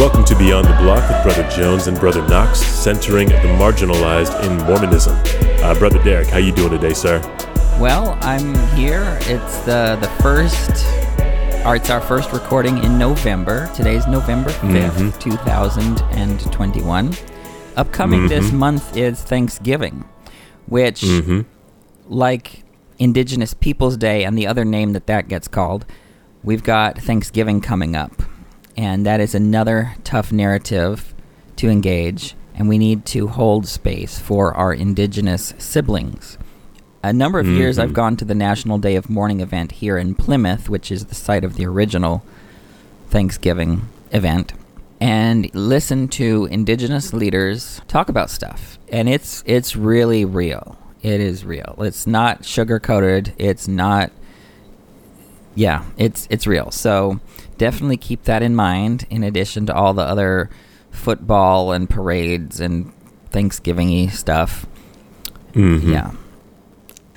Welcome to Beyond the Block with Brother Jones and Brother Knox, centering the marginalized in Mormonism. Uh, Brother Derek, how you doing today, sir? Well, I'm here. It's the the first. Or it's our first recording in November. Today's November 5th, Mhm. 2021. Upcoming this month is Thanksgiving, which, Mm-hmm. like Indigenous Peoples Day and the other name that that gets called, we've got Thanksgiving coming up. And that is another tough narrative to engage, and we need to hold space for our Indigenous siblings. A number of years Mhm. I've gone to the National Day of Mourning event here in Plymouth, which is the site of the original Thanksgiving event, and listened to indigenous leaders talk about stuff. And it's it's really real. It is real. It's not sugar coated. It's not yeah, it's it's real. So definitely keep that in mind in addition to all the other football and parades and Thanksgiving-y stuff. Mm-hmm. Yeah.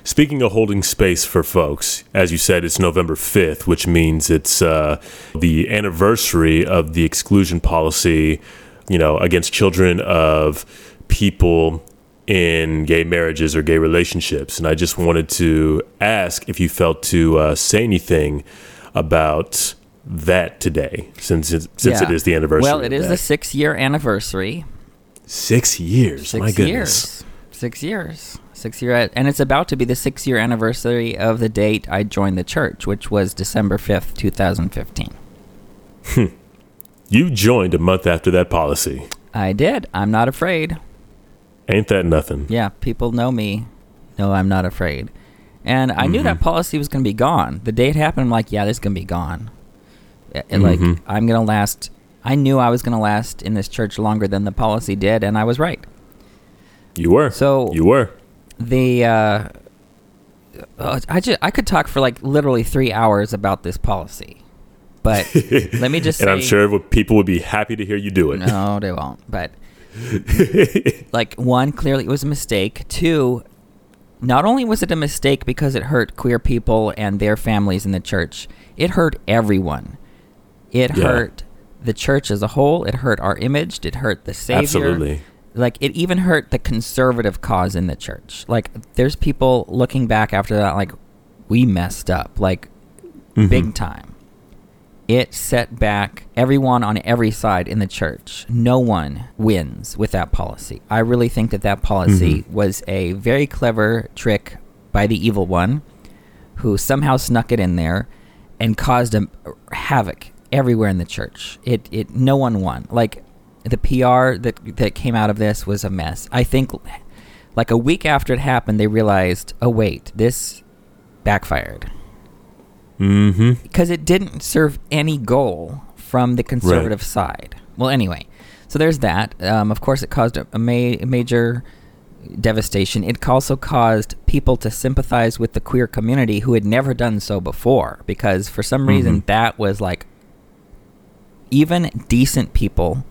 Speaking of holding space for folks, as you said, it's November 5th, which means it's uh, the anniversary of the exclusion policy, you know, against children of people in gay marriages or gay relationships. And I just wanted to ask if you felt to uh, say anything about that today, since it, since Yeah. it is the anniversary. Well, it is that. the six year anniversary. six years. Six My goodness. years. Six years. Six year, and it's about to be the six year anniversary of the date I joined the church, which was December fifth, two thousand fifteen. You joined a month after that policy. I did. I'm not afraid. Ain't that nothing? Yeah, people know me. No, I'm not afraid. And I knew Mm-hmm. that policy was going to be gone. The day it happened, I'm like, yeah, this is going to be gone. Uh, Like, Mhm. I'm going to last. I knew I was going to last in this church longer than the policy did, and I was right. You were. So- you were. the uh, uh, I just I could talk for like literally three hours about this policy, but let me just and say, I'm sure people would be happy to hear you do it. no, they won't. But like one, clearly it was a mistake. Two, not only was it a mistake because it hurt queer people and their families in the church, it hurt everyone. It Yeah. hurt the church as a whole. It hurt our image. It hurt the savior. Absolutely. like it even hurt the conservative cause in the church like there's people looking back after that like we messed up like Mhm. big time it set back everyone on every side in the church no one wins with that policy i really think that that policy Mhm. was a very clever trick by the evil one who somehow snuck it in there and caused a havoc everywhere in the church. It it no one won. Like the PR that that came out of this was a mess. I think like a week after it happened they realized, "Oh wait, this backfired." Mm-hmm. because it didn't serve any goal from the conservative side. Well, anyway, so there's that. Um, of course, it caused a, a, ma- a major devastation. It also caused people to sympathize with the queer community who had never done so before, because for some reason Mhm. that was like even decent people.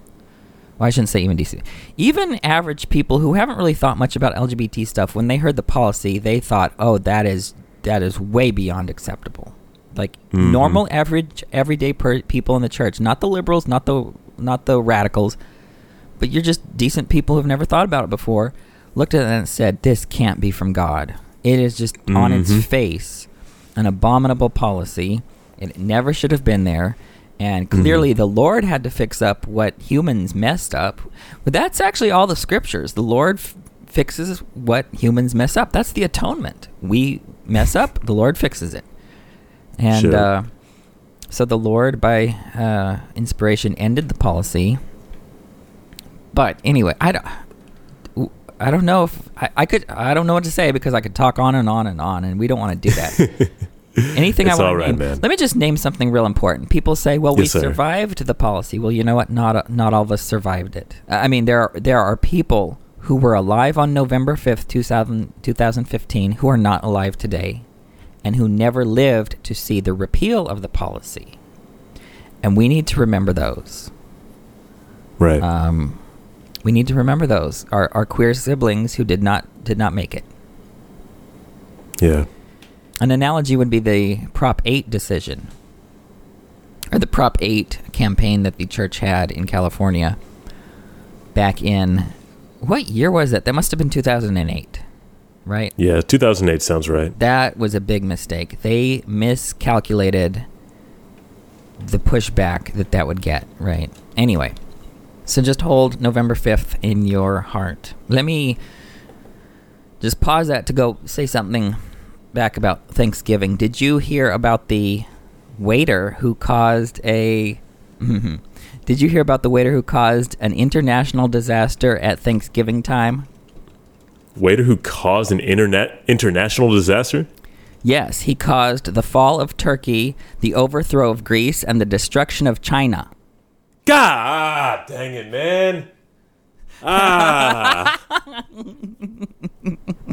Well, I shouldn't say even decent. Even average people who haven't really thought much about LGBT stuff, when they heard the policy, they thought, "Oh, that is that is way beyond acceptable." Like Mhm. normal, average, everyday per- people in the church, not the liberals, not the not the radicals, but you're just decent people who've never thought about it before. Looked at it and said, "This can't be from God. It is just on its Mhm. face an abominable policy. It never should have been there." And clearly, the Lord had to fix up what humans messed up. But that's actually all the scriptures. The Lord f- fixes what humans mess up. That's the atonement. We mess up, the Lord fixes it. And Sure. uh, so the Lord, by uh, inspiration, ended the policy. But anyway, I don't. I don't know if I, I could. I don't know what to say because I could talk on and on and on, and we don't want to do that. Anything It's I want all to name. man. Let me just name something real important. People say, "Well, we Yes, sir. survived the policy." Well, you know what? Not not all of us survived it. I mean, there are there are people who were alive on November fifth, 2000, 2015, who are not alive today, and who never lived to see the repeal of the policy. And we need to remember those. Right. Um, we need to remember those our, our queer siblings who did not did not make it. yeah. An analogy would be the Prop 8 decision. or the Prop 8 campaign that the church had in California back in what year was it? That must have been 2008, right? Yeah, 2008 sounds right. That was a big mistake. They miscalculated the pushback that that would get, right? Anyway, so just hold November 5th in your heart. Let me just pause that to go say something back about Thanksgiving. Did you hear about the waiter who caused a. Did you hear about the waiter who caused an international disaster at Thanksgiving time? Waiter who caused an internet international disaster? Yes, he caused the fall of Turkey, the overthrow of Greece, and the destruction of China. God dang it, man. Ah.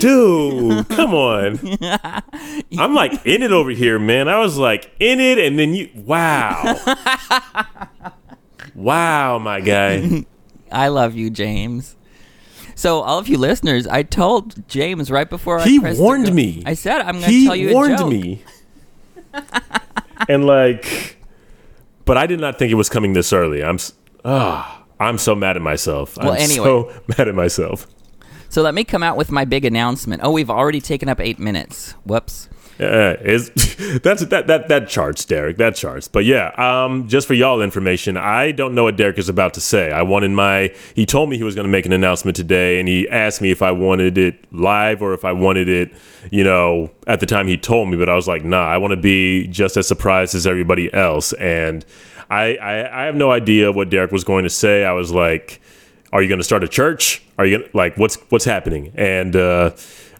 Dude, come on. I'm like in it over here, man. I was like in it, and then you. Wow. wow, my guy. I love you, James. So, all of you listeners, I told James right before I He warned go- me. I said I'm going to He tell you a warned me. and like, but I did not think it was coming this early. I'm. Ah, I'm so mad at myself. Well, I'm anyway. so mad at myself. So let me come out with my big announcement. Oh, we've already taken up eight minutes. Whoops. Uh, is that's that that that charts, Derek. That charts. But yeah, um, just for y'all information, I don't know what Derek is about to say. I wanted my. He told me he was going to make an announcement today, and he asked me if I wanted it live or if I wanted it, you know, at the time he told me. But I was like, nah, I want to be just as surprised as everybody else. And I, I I have no idea what Derek was going to say. I was like, are you going to start a church? Are you gonna, like what's what's happening? And uh,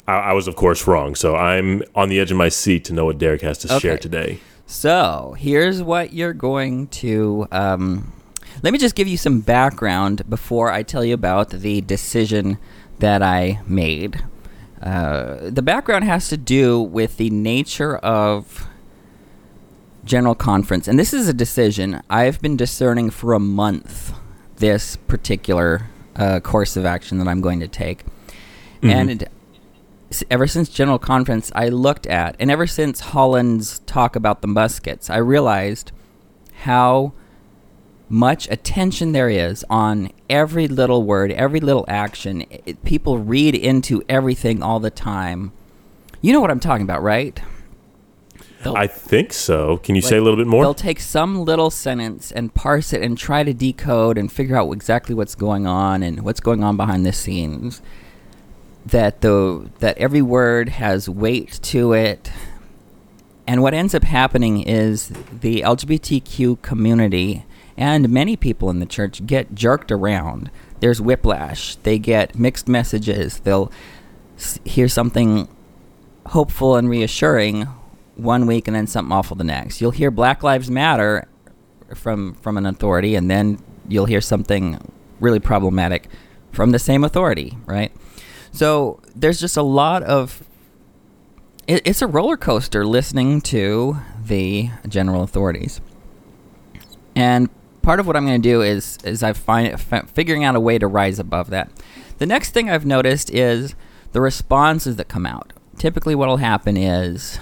I, I was of course wrong. So I'm on the edge of my seat to know what Derek has to share today. So here's what you're going to. Um, let me just give you some background before I tell you about the decision that I made. Uh, the background has to do with the nature of General Conference, and this is a decision I've been discerning for a month. This particular uh, course of action that I'm going to take, and it, s- ever since General Conference, I looked at, and ever since Holland's talk about the muskets, I realized how much attention there is on every little word, every little action. It, people read into everything all the time. You know what I'm talking about, right? They'll- I think so. Can you say a little bit more? They'll take some little sentence and parse it and try to decode and figure out exactly what's going on and what's going on behind the scenes. That the that every word has weight to it. And what ends up happening is the LGBTQ community and many people in the church get jerked around. There's whiplash. They get mixed messages. They'll hear something hopeful and reassuring one week and then something awful the next. You'll hear Black Lives Matter from from an authority and then you'll hear something really problematic from the same authority, right? So there's just a lot of it, it's a roller coaster listening to the general authorities. And part of what I'm going to do is is I find f- figuring out a way to rise above that. The next thing I've noticed is the responses that come out. Typically, what will happen is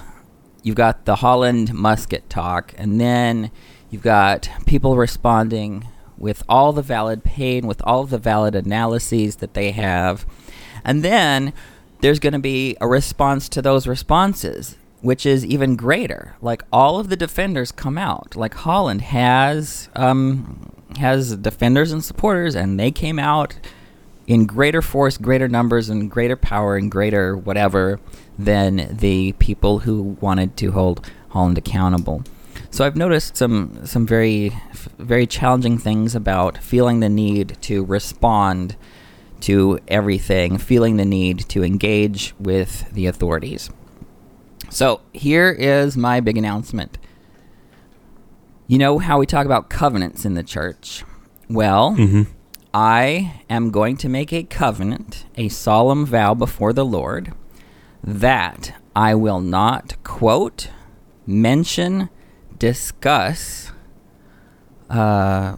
you've got the Holland musket talk, and then you've got people responding with all the valid pain, with all the valid analyses that they have, and then there's going to be a response to those responses, which is even greater. Like all of the defenders come out. Like Holland has um, has defenders and supporters, and they came out in greater force, greater numbers, and greater power, and greater whatever than the people who wanted to hold Holland accountable. So I've noticed some some very very challenging things about feeling the need to respond to everything, feeling the need to engage with the authorities. So here is my big announcement. You know how we talk about covenants in the church? Well, mm-hmm. I am going to make a covenant, a solemn vow before the Lord, that I will not quote, mention, discuss, uh,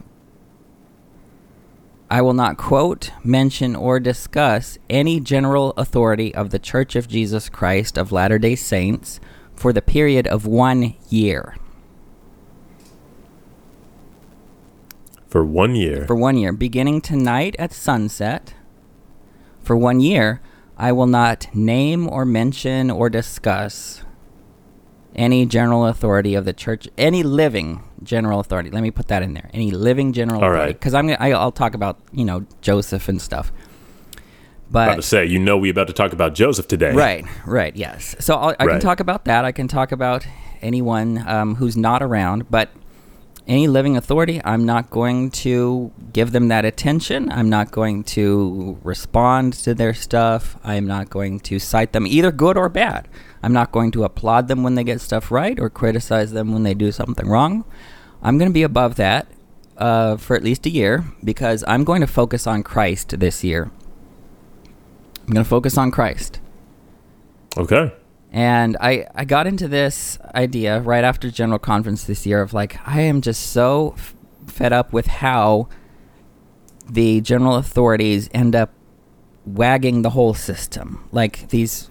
I will not quote, mention, or discuss any general authority of the Church of Jesus Christ of Latter day Saints for the period of one year. For one year. For one year, beginning tonight at sunset. For one year, I will not name or mention or discuss any general authority of the church, any living general authority. Let me put that in there. Any living general All authority, right. because I'm gonna, I, I'll talk about you know Joseph and stuff. But about to say, you know, we about to talk about Joseph today. Right, right, yes. So I'll, I can talk about that. I can talk about anyone um, who's not around, but any living authority, I'm not going to give them that attention. I'm not going to respond to their stuff. I'm not going to cite them, either good or bad. I'm not going to applaud them when they get stuff right or criticize them when they do something wrong. I'm going to be above that uh, for at least a year because I'm going to focus on Christ this year. I'm going to focus on Christ. Okay. And I, I got into this idea right after General Conference this year of like, I am just so f- fed up with how the general authorities end up wagging the whole system. Like these,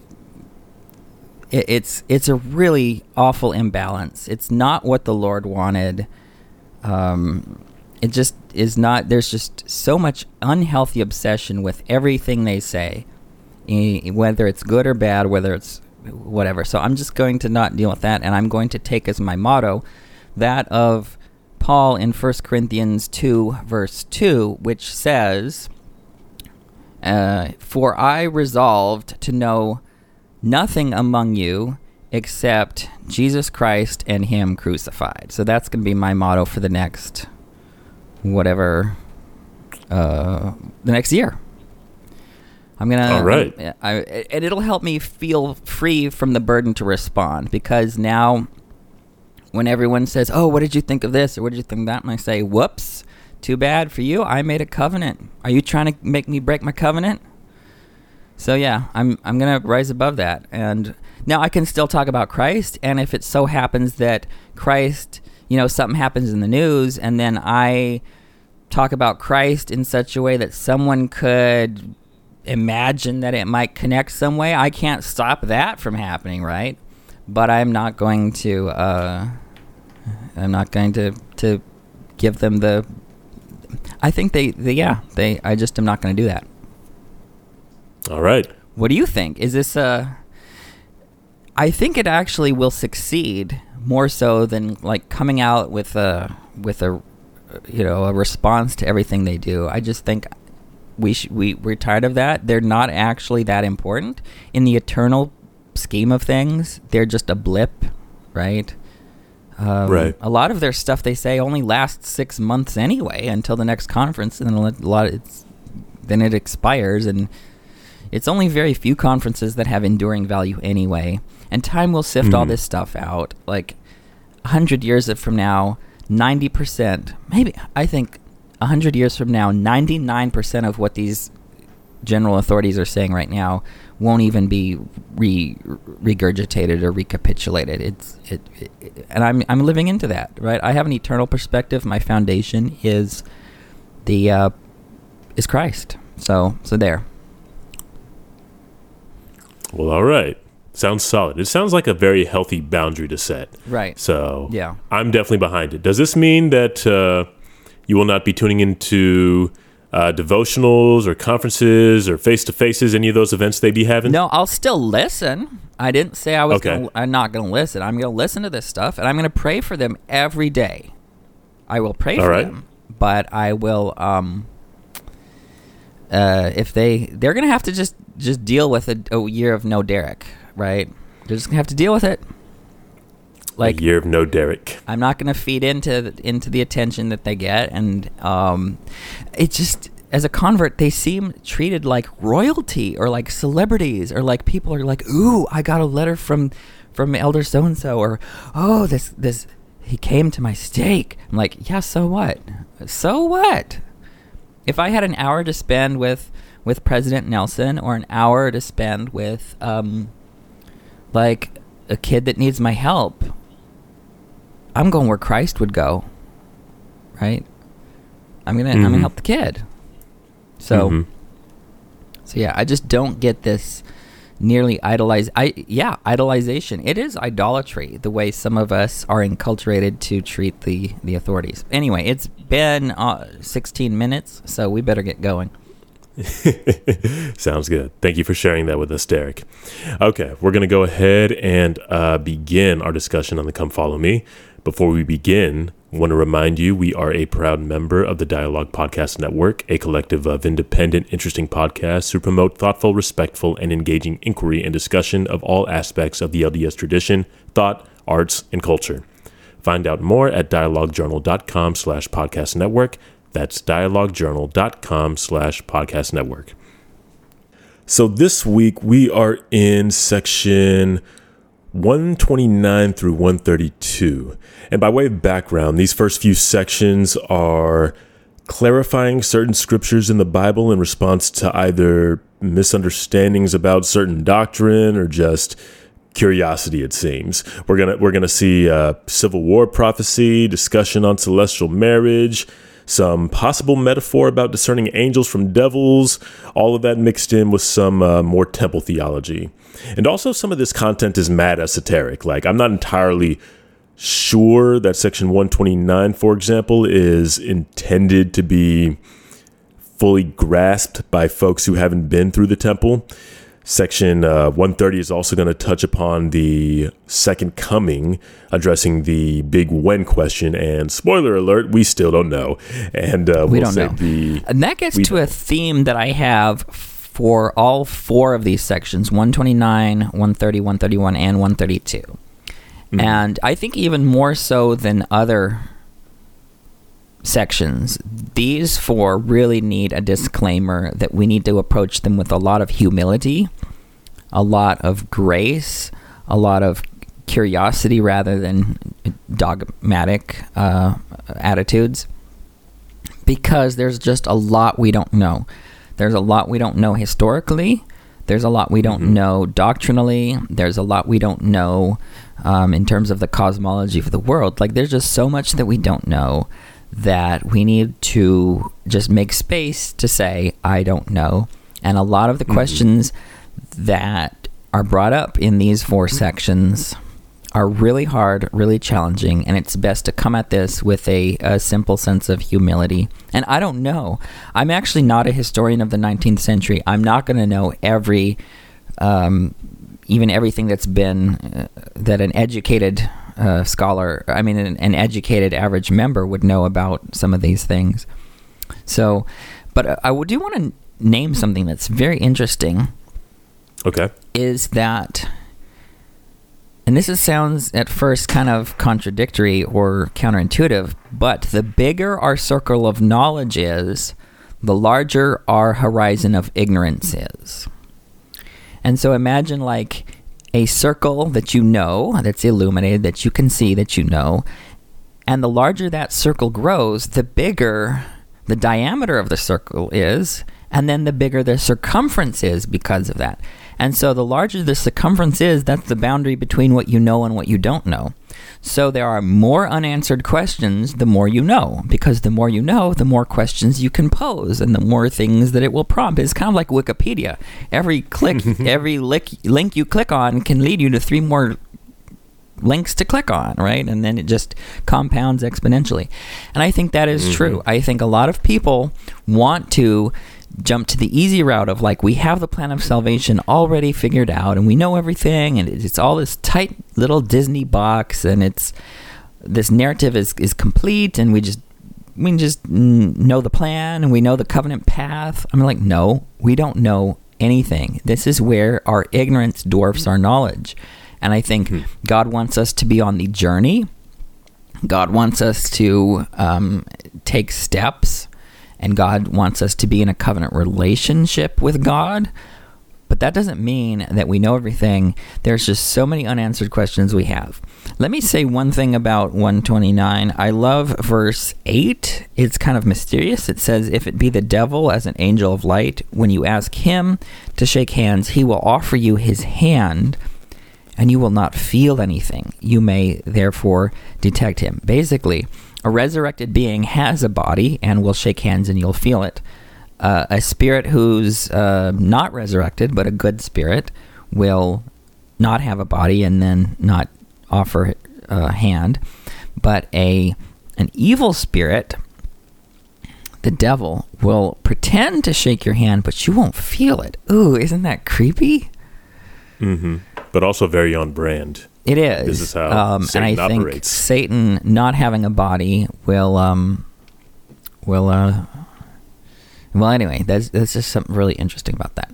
it, it's it's a really awful imbalance. It's not what the Lord wanted. Um, it just is not. There's just so much unhealthy obsession with everything they say, whether it's good or bad, whether it's whatever. So I'm just going to not deal with that, and I'm going to take as my motto that of Paul in 1 Corinthians 2, verse 2, which says, uh, For I resolved to know nothing among you except Jesus Christ and Him crucified. So that's going to be my motto for the next, whatever, uh, the next year. I'm gonna. All right. I, I, and it'll help me feel free from the burden to respond because now, when everyone says, "Oh, what did you think of this?" or "What did you think of that?" and I say, "Whoops, too bad for you. I made a covenant. Are you trying to make me break my covenant?" So yeah, I'm I'm gonna rise above that, and now I can still talk about Christ. And if it so happens that Christ, you know, something happens in the news, and then I talk about Christ in such a way that someone could imagine that it might connect some way, I can't stop that from happening, right? But I'm not going to. Uh, I'm not going to to give them the. I think they, they yeah they. I just am not going to do that. All right. What do you think? Is this a? I think it actually will succeed more so than like coming out with a with a you know a response to everything they do. I just think we sh- we we're tired of that. They're not actually that important in the eternal scheme of things. They're just a blip, right? Um, Right. A lot of their stuff they say only lasts six months anyway until the next conference, and then a lot it's then it expires, and it's only very few conferences that have enduring value anyway. And time will sift all Mhm. this stuff out. Like a hundred years from now, ninety percent, maybe I think a hundred years from now, ninety-nine percent of what these general authorities are saying right now won't even be re regurgitated or recapitulated. It's it, it, and I'm I'm living into that, right? I have an eternal perspective. My foundation is the uh, is Christ. So so there. Well, all right. Sounds solid. It sounds like a very healthy boundary to set. Right. So Yeah. I'm definitely behind it. Does this mean that uh, you will not be tuning into uh, devotionals or conferences or face to faces, any of those events they be having? No, I'll still listen. I didn't say I was. Okay. Gonna, I'm not going to listen. I'm going to listen to this stuff, and I'm going to pray for them every day. I will pray All for right. them, but I will. Um, uh, if they, they're going to have to just just deal with a, a year of no Derek, right? They're just going to have to deal with it. Like a year of no Derek. I'm not going to feed into into the attention that they get, and um, it just as a convert they seem treated like royalty or like celebrities or like people are like, ooh, I got a letter from from Elder so and so, or oh, this this he came to my stake. I'm like, yeah, so what? So what? If I had an hour to spend with with President Nelson or an hour to spend with um, like a kid that needs my help, I'm going where Christ would go. Right? I'm gonna I'm gonna Mhm. help the kid. So Mhm. so yeah, I just don't get this nearly idolize I yeah, idolization. It is idolatry the way some of us are enculturated to treat the the authorities. Anyway, it's been uh, 16 minutes, so we better get going. Sounds good. Thank you for sharing that with us, Derek. Okay, we're going to go ahead and uh, begin our discussion on the Come Follow Me. Before we begin, I want to remind you we are a proud member of the Dialogue Podcast Network, a collective of independent, interesting podcasts who promote thoughtful, respectful, and engaging inquiry and discussion of all aspects of the LDS tradition, thought, arts, and culture. Find out more at dialoguejournal.com slash podcast network. That's dialoguejournal.com slash podcast network. So this week we are in section 129 through 132. And by way of background, these first few sections are clarifying certain scriptures in the Bible in response to either misunderstandings about certain doctrine or just curiosity it seems we're gonna we're gonna see uh, civil war prophecy discussion on celestial marriage some possible metaphor about discerning angels from devils all of that mixed in with some uh, more temple theology. And also some of this content is mad esoteric like i'm not entirely sure that section 129 for example is intended to be fully grasped by folks who haven't been through the temple Section uh, 130 is also going to touch upon the second coming, addressing the big when question. And spoiler alert, we still don't know. And uh, we we'll don't know. The, and that gets to a theme that I have for all four of these sections 129, 130, 131, and 132. Mm-hmm. And I think even more so than other sections, these four really need a disclaimer that we need to approach them with a lot of humility, a lot of grace, a lot of curiosity rather than dogmatic uh, attitudes, because there's just a lot we don't know. There's a lot we don't know historically. There's a lot we don't mm-hmm. know doctrinally. There's a lot we don't know um, in terms of the cosmology of the world. Like, there's just so much that we don't know that we need to just make space to say, I don't know. And a lot of the mm-hmm. questions that are brought up in these four sections are really hard, really challenging, and it's best to come at this with a, a, simple sense of humility. And I don't know. I'm actually not a historian of the 19th century. I'm not going to know every, um, even everything that's been, uh, that an educated uh, scholar, I mean, an, an, educated average member would know about some of these things. So, but uh, I do want to name something that's very interesting. Okay. Is that, and this is, sounds at first kind of contradictory or counterintuitive, but the bigger our circle of knowledge is, the larger our horizon of ignorance is. And so imagine like a circle that you know, that's illuminated, that you can see, that you know. And the larger that circle grows, the bigger the diameter of the circle is, and then the bigger the circumference is because of that. And so the larger the circumference is, that's the boundary between what you know and what you don't know. So there are more unanswered questions the more you know, because the more you know, the more questions you can pose and the more things that it will prompt. It's kind of like Wikipedia. Every click, every lick, link you click on can lead you to three more links to click on, right? And then it just compounds exponentially. And I think that is mm-hmm. true. I think a lot of people want to jump to the easy route of like we have the plan of salvation already figured out and we know everything and it's all this tight little Disney box and it's this narrative is is complete and we just we just know the plan and we know the covenant path. I'm like no, we don't know anything. This is where our ignorance dwarfs our knowledge. And I think mm-hmm. God wants us to be on the journey. God wants us to um, take steps and God wants us to be in a covenant relationship with God. But that doesn't mean that we know everything. There's just so many unanswered questions we have. Let me say one thing about 129. I love verse 8. It's kind of mysterious. It says, If it be the devil as an angel of light, when you ask him to shake hands, he will offer you his hand and you will not feel anything. You may therefore detect him. Basically, a resurrected being has a body and will shake hands and you'll feel it. Uh, a spirit who's uh, not resurrected, but a good spirit, will not have a body and then not offer a hand, but a an evil spirit, the devil, will pretend to shake your hand, but you won't feel it. Ooh, isn't that creepy? Mm-hmm. But also very on brand. It is. This is how um, Satan and I think. Satan not having a body will um will uh well anyway, that's that's just something really interesting about that.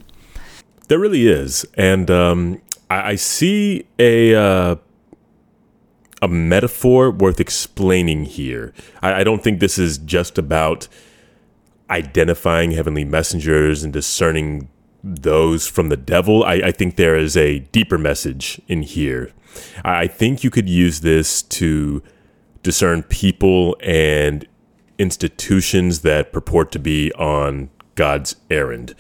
There really is, and um, I, I see a uh, a metaphor worth explaining here. I, I don't think this is just about identifying heavenly messengers and discerning those from the devil. I, I think there is a deeper message in here. I, think you could use this to discern people and institutions that purport to be on God's errand.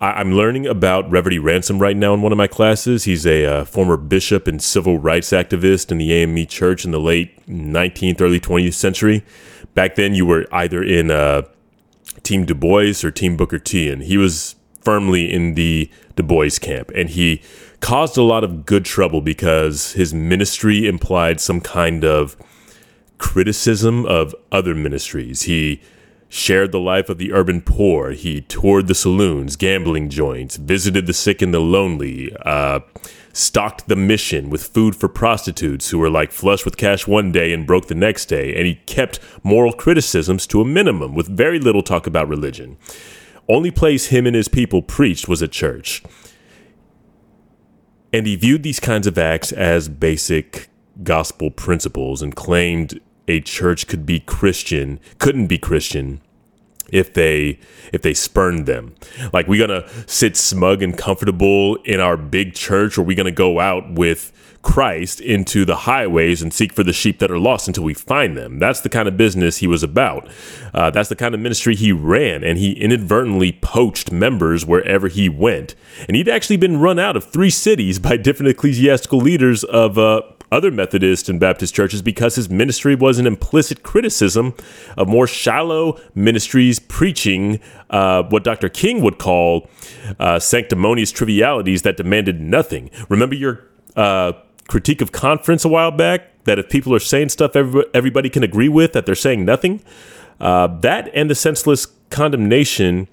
I- I'm learning about Reverdy Ransom right now in one of my classes. He's a uh, former bishop and civil rights activist in the AME church in the late 19th, early 20th century. Back then, you were either in uh, Team Du Bois or Team Booker T, and he was firmly in the Du Bois camp. And he caused a lot of good trouble because his ministry implied some kind of criticism of other ministries. He shared the life of the urban poor. He toured the saloons, gambling joints, visited the sick and the lonely, uh, stocked the mission with food for prostitutes who were like flush with cash one day and broke the next day. And he kept moral criticisms to a minimum with very little talk about religion. Only place him and his people preached was a church. And he viewed these kinds of acts as basic gospel principles and claimed a church could be Christian, couldn't be Christian if they if they spurned them. Like we gonna sit smug and comfortable in our big church, or we gonna go out with Christ into the highways and seek for the sheep that are lost until we find them. That's the kind of business he was about. Uh, that's the kind of ministry he ran, and he inadvertently poached members wherever he went. And he'd actually been run out of three cities by different ecclesiastical leaders of uh, other Methodist and Baptist churches because his ministry was an implicit criticism of more shallow ministries preaching uh, what Dr. King would call uh, sanctimonious trivialities that demanded nothing. Remember your uh, critique of conference a while back that if people are saying stuff everybody can agree with, that they're saying nothing? Uh, that and the senseless condemnation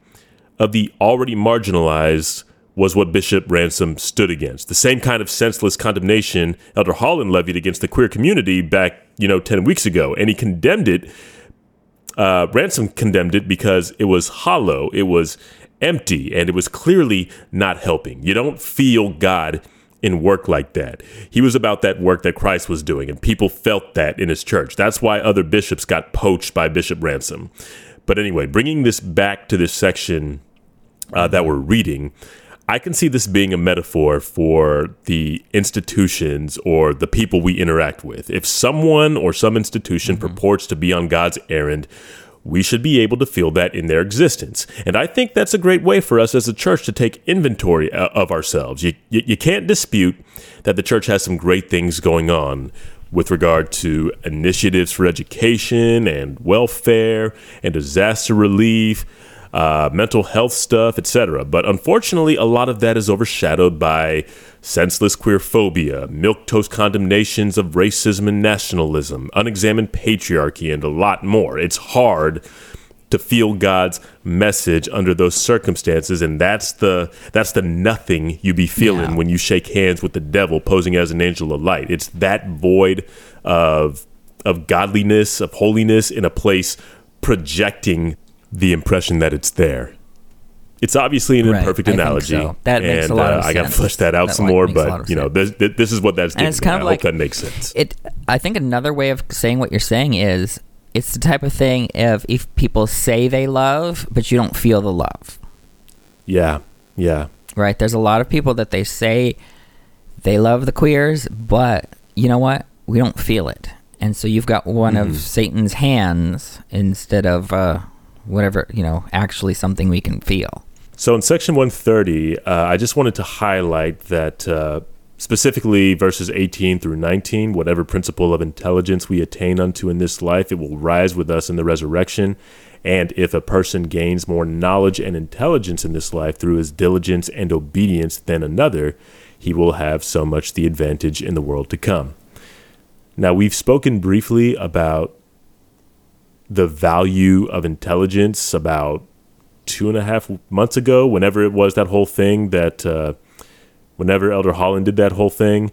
of the already marginalized was what Bishop Ransom stood against. The same kind of senseless condemnation Elder Holland levied against the queer community back, you know, 10 weeks ago. And he condemned it. Uh, Ransom condemned it because it was hollow, it was empty, and it was clearly not helping. You don't feel God in work like that. He was about that work that Christ was doing, and people felt that in his church. That's why other bishops got poached by Bishop Ransom. But anyway, bringing this back to this section uh, that we're reading, I can see this being a metaphor for the institutions or the people we interact with. If someone or some institution purports to be on God's errand, we should be able to feel that in their existence. And I think that's a great way for us as a church to take inventory uh, of ourselves. You, you, you can't dispute that the church has some great things going on with regard to initiatives for education and welfare and disaster relief uh, mental health stuff, etc. But unfortunately, a lot of that is overshadowed by senseless queer phobia, milquetoast condemnations of racism and nationalism, unexamined patriarchy, and a lot more. It's hard to feel God's message under those circumstances, and that's the that's the nothing you be feeling Yeah. when you shake hands with the devil posing as an angel of light. It's that void of of godliness, of holiness in a place projecting the impression that it's there. It's obviously an Right, imperfect I analogy. so. That makes a and, lot uh, of I got to sense. flesh that out That some more, makes a lot but you know, this, this is what that's And it's me. kind I of like hope that makes sense. It. I think another way of saying what you're saying is it's the type of thing of if people say they love, but you don't feel the love. yeah, yeah, right? There's a lot of people that they say they love the queers, but you know what? We don't feel it. And so you've got one Mhm. of Satan's hands instead of uh, whatever, you know, actually something we can feel. So in section 130, uh, I just wanted to highlight that uh, specifically verses 18 through 19, whatever principle of intelligence we attain unto in this life, it will rise with us in the resurrection. And if a person gains more knowledge and intelligence in this life through his diligence and obedience than another, he will have so much the advantage in the world to come. Now, we've spoken briefly about the value of intelligence about two and a half months ago, whenever it was that whole thing that, uh, whenever Elder Holland did that whole thing,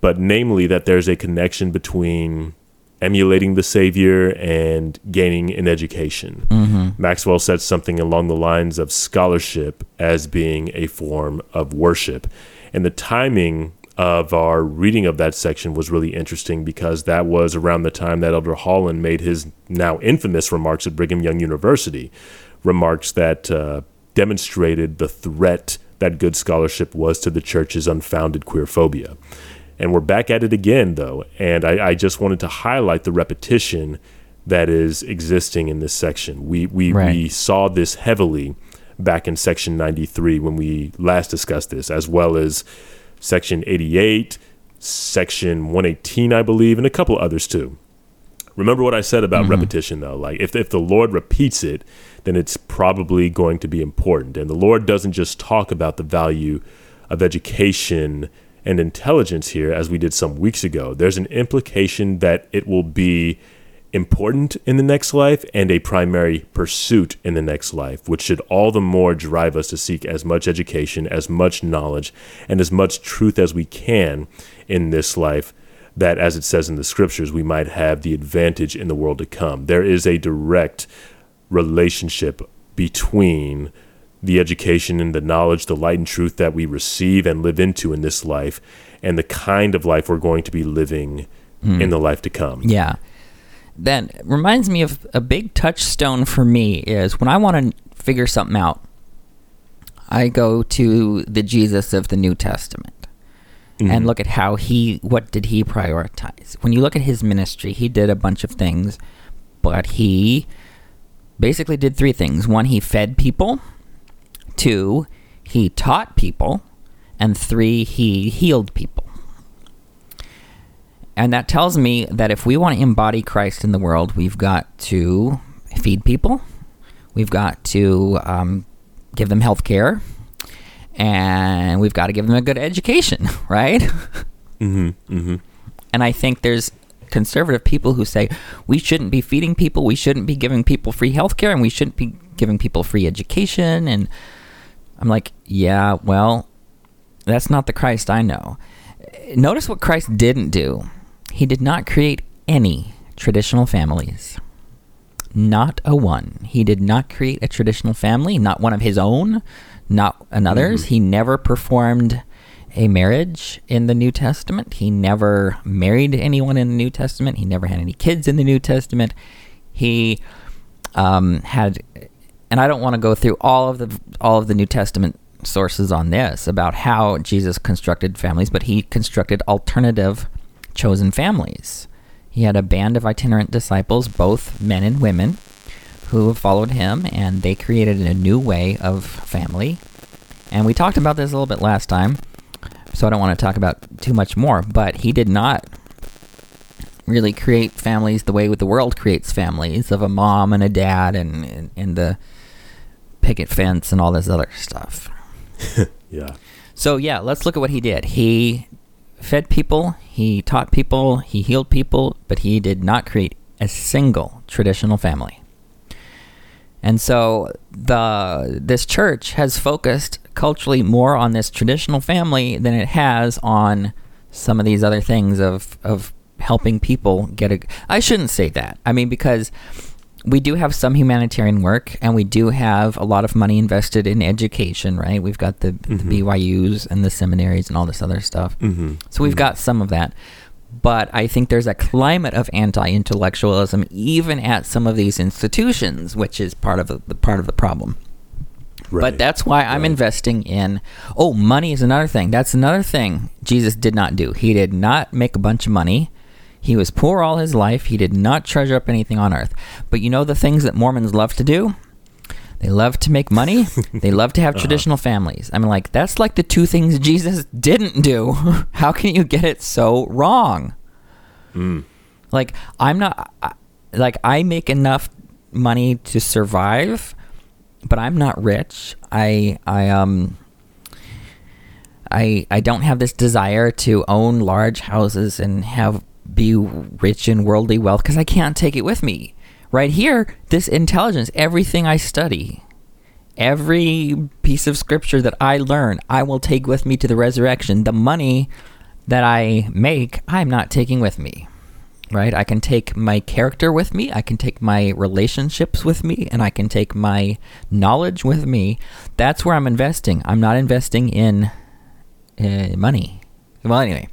but namely that there's a connection between emulating the Savior and gaining an education. Mm-hmm. Maxwell said something along the lines of scholarship as being a form of worship. And the timing of our reading of that section was really interesting because that was around the time that Elder Holland made his now infamous remarks at Brigham Young University, remarks that uh, demonstrated the threat that good scholarship was to the church's unfounded queerphobia. And we're back at it again, though. And I, I just wanted to highlight the repetition that is existing in this section. We, we, Right. we saw this heavily back in section 93 when we last discussed this, as well as section 88, section 118, I believe, and a couple others too. Remember what I said about mm-hmm. repetition, though. Like, if, if the Lord repeats it, then it's probably going to be important. And the Lord doesn't just talk about the value of education and intelligence here, as we did some weeks ago. There's an implication that it will be important in the next life and a primary pursuit in the next life, which should all the more drive us to seek as much education, as much knowledge, and as much truth as we can in this life. That, as it says in the scriptures, we might have the advantage in the world to come. There is a direct relationship between the education and the knowledge, the light and truth that we receive and live into in this life, and the kind of life we're going to be living hmm. in the life to come. Yeah. That reminds me of a big touchstone for me is when I want to figure something out, I go to the Jesus of the New Testament and mm-hmm. look at how he what did he prioritize. When you look at his ministry, he did a bunch of things, but he basically did three things. One, he fed people. Two, he taught people. And three, he healed people. And that tells me that if we want to embody Christ in the world, we've got to feed people, we've got to um, give them health care, and we've got to give them a good education, right? Mm-hmm. Mm-hmm. And I think there's conservative people who say we shouldn't be feeding people, we shouldn't be giving people free health care, and we shouldn't be giving people free education. And I'm like, yeah, well, that's not the Christ I know. Notice what Christ didn't do. He did not create any traditional families. Not a one. He did not create a traditional family, not one of his own, not another's. He never performed a marriage in the New Testament. He never married anyone in the New Testament. He never had any kids in the New Testament. He um, had, and I don't want to go through all of the all of the New Testament sources on this about how Jesus constructed families, but he constructed alternative chosen families. He had a band of itinerant disciples, both men and women, who followed him, and they created a new way of family. And we talked about this a little bit last time, so I don't want to talk about too much more, but he did not really create families the way the world creates families of a mom and a dad and, and, and the picket fence and all this other stuff. Yeah. So yeah, let's look at what he did. He fed people, he taught people, he healed people, but he did not create a single traditional family. And so the this church has focused culturally more on this traditional family than it has on some of these other things of of helping people get a I shouldn't say that. I mean because we do have some humanitarian work and we do have a lot of money invested in education, right? We've got the, the BYUs and the seminaries and all this other stuff. Mm-hmm. So we've got some of that. But I think there's a climate of anti-intellectualism even at some of these institutions, which is part of the, the part of the problem. Right. But that's why I'm Right. investing in. Oh, money is another thing. That's another thing Jesus did not do. He did not make a bunch of money. He was poor all his life. He did not treasure up anything on earth. But you know the things that Mormons love to do? They love to make money. they love to have traditional families. I mean, like, that's like the two things Jesus didn't do. How can you get it so wrong? Like, I'm not, like, I make enough money to survive, but I'm not rich. I, I, um, I I don't have this desire to own large houses and have be rich in worldly wealth because I can't take it with me. Right here, this intelligence, everything I study, every piece of scripture that I learn, I will take with me to the resurrection. The money that I make, I'm not taking with me. Right? I can take my character with me, I can take my relationships with me, and I can take my knowledge with me. That's where I'm investing. I'm not investing in uh, money. Well, anyway.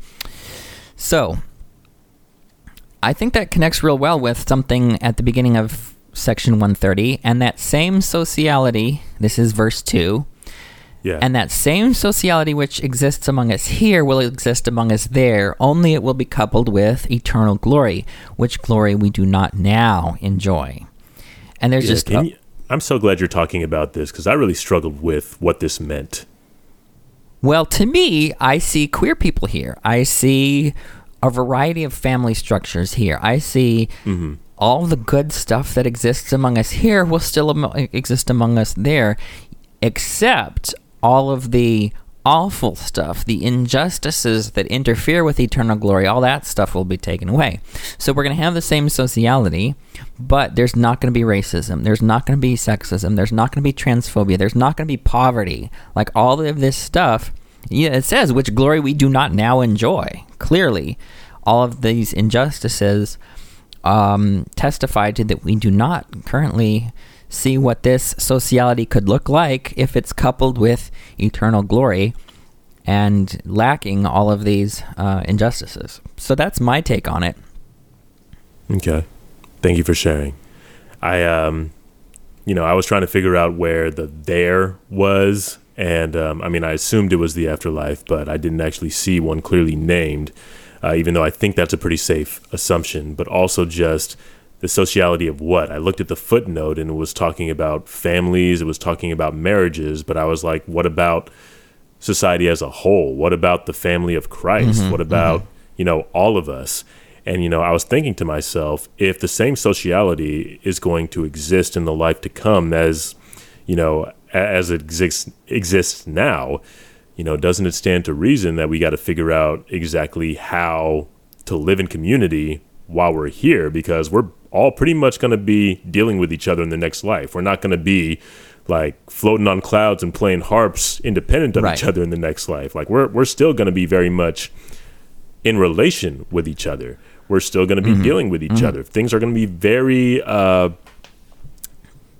So, I think that connects real well with something at the beginning of section 130, and that same sociality, this is verse 2, Yeah. and that same sociality which exists among us here will exist among us there, only it will be coupled with eternal glory, which glory we do not now enjoy. And there's Yeah, just can you- I'm so glad you're talking about this because I really struggled with what this meant. Well, to me, I see queer people here. I see a variety of family structures here. I see mm-hmm. all the good stuff that exists among us here will still amo- exist among us there, except all of the awful stuff, the injustices that interfere with eternal glory, all that stuff will be taken away. So we're going to have the same sociality, but there's not going to be racism. There's not going to be sexism. There's not going to be transphobia. There's not going to be poverty. Like all of this stuff, yeah, it says, which glory we do not now enjoy. Clearly, all of these injustices um, testify to that we do not currently see what this sociality could look like if it's coupled with eternal glory and lacking all of these uh, injustices. So that's my take on it. Okay. Thank you for sharing. I um you know, I was trying to figure out where the there was and um, I mean I assumed it was the afterlife, but I didn't actually see one clearly named. Uh, even though I think that's a pretty safe assumption, but also just the sociality of what? I looked at the footnote and it was talking about families, it was talking about marriages, but I was like, what about society as a whole? What about the family of Christ? what about, you know, all of us? And, you know, I was thinking to myself, if the same sociality is going to exist in the life to come as, you know, as it exists, exists now, you know, doesn't it stand to reason that we got to figure out exactly how to live in community while we're here? Because we're all pretty much going to be dealing with each other in the next life. We're not going to be like floating on clouds and playing harps independent of Right. each other in the next life. Like we're we're still going to be very much in relation with each other. We're still going to be dealing with each other. Things are going to be very uh,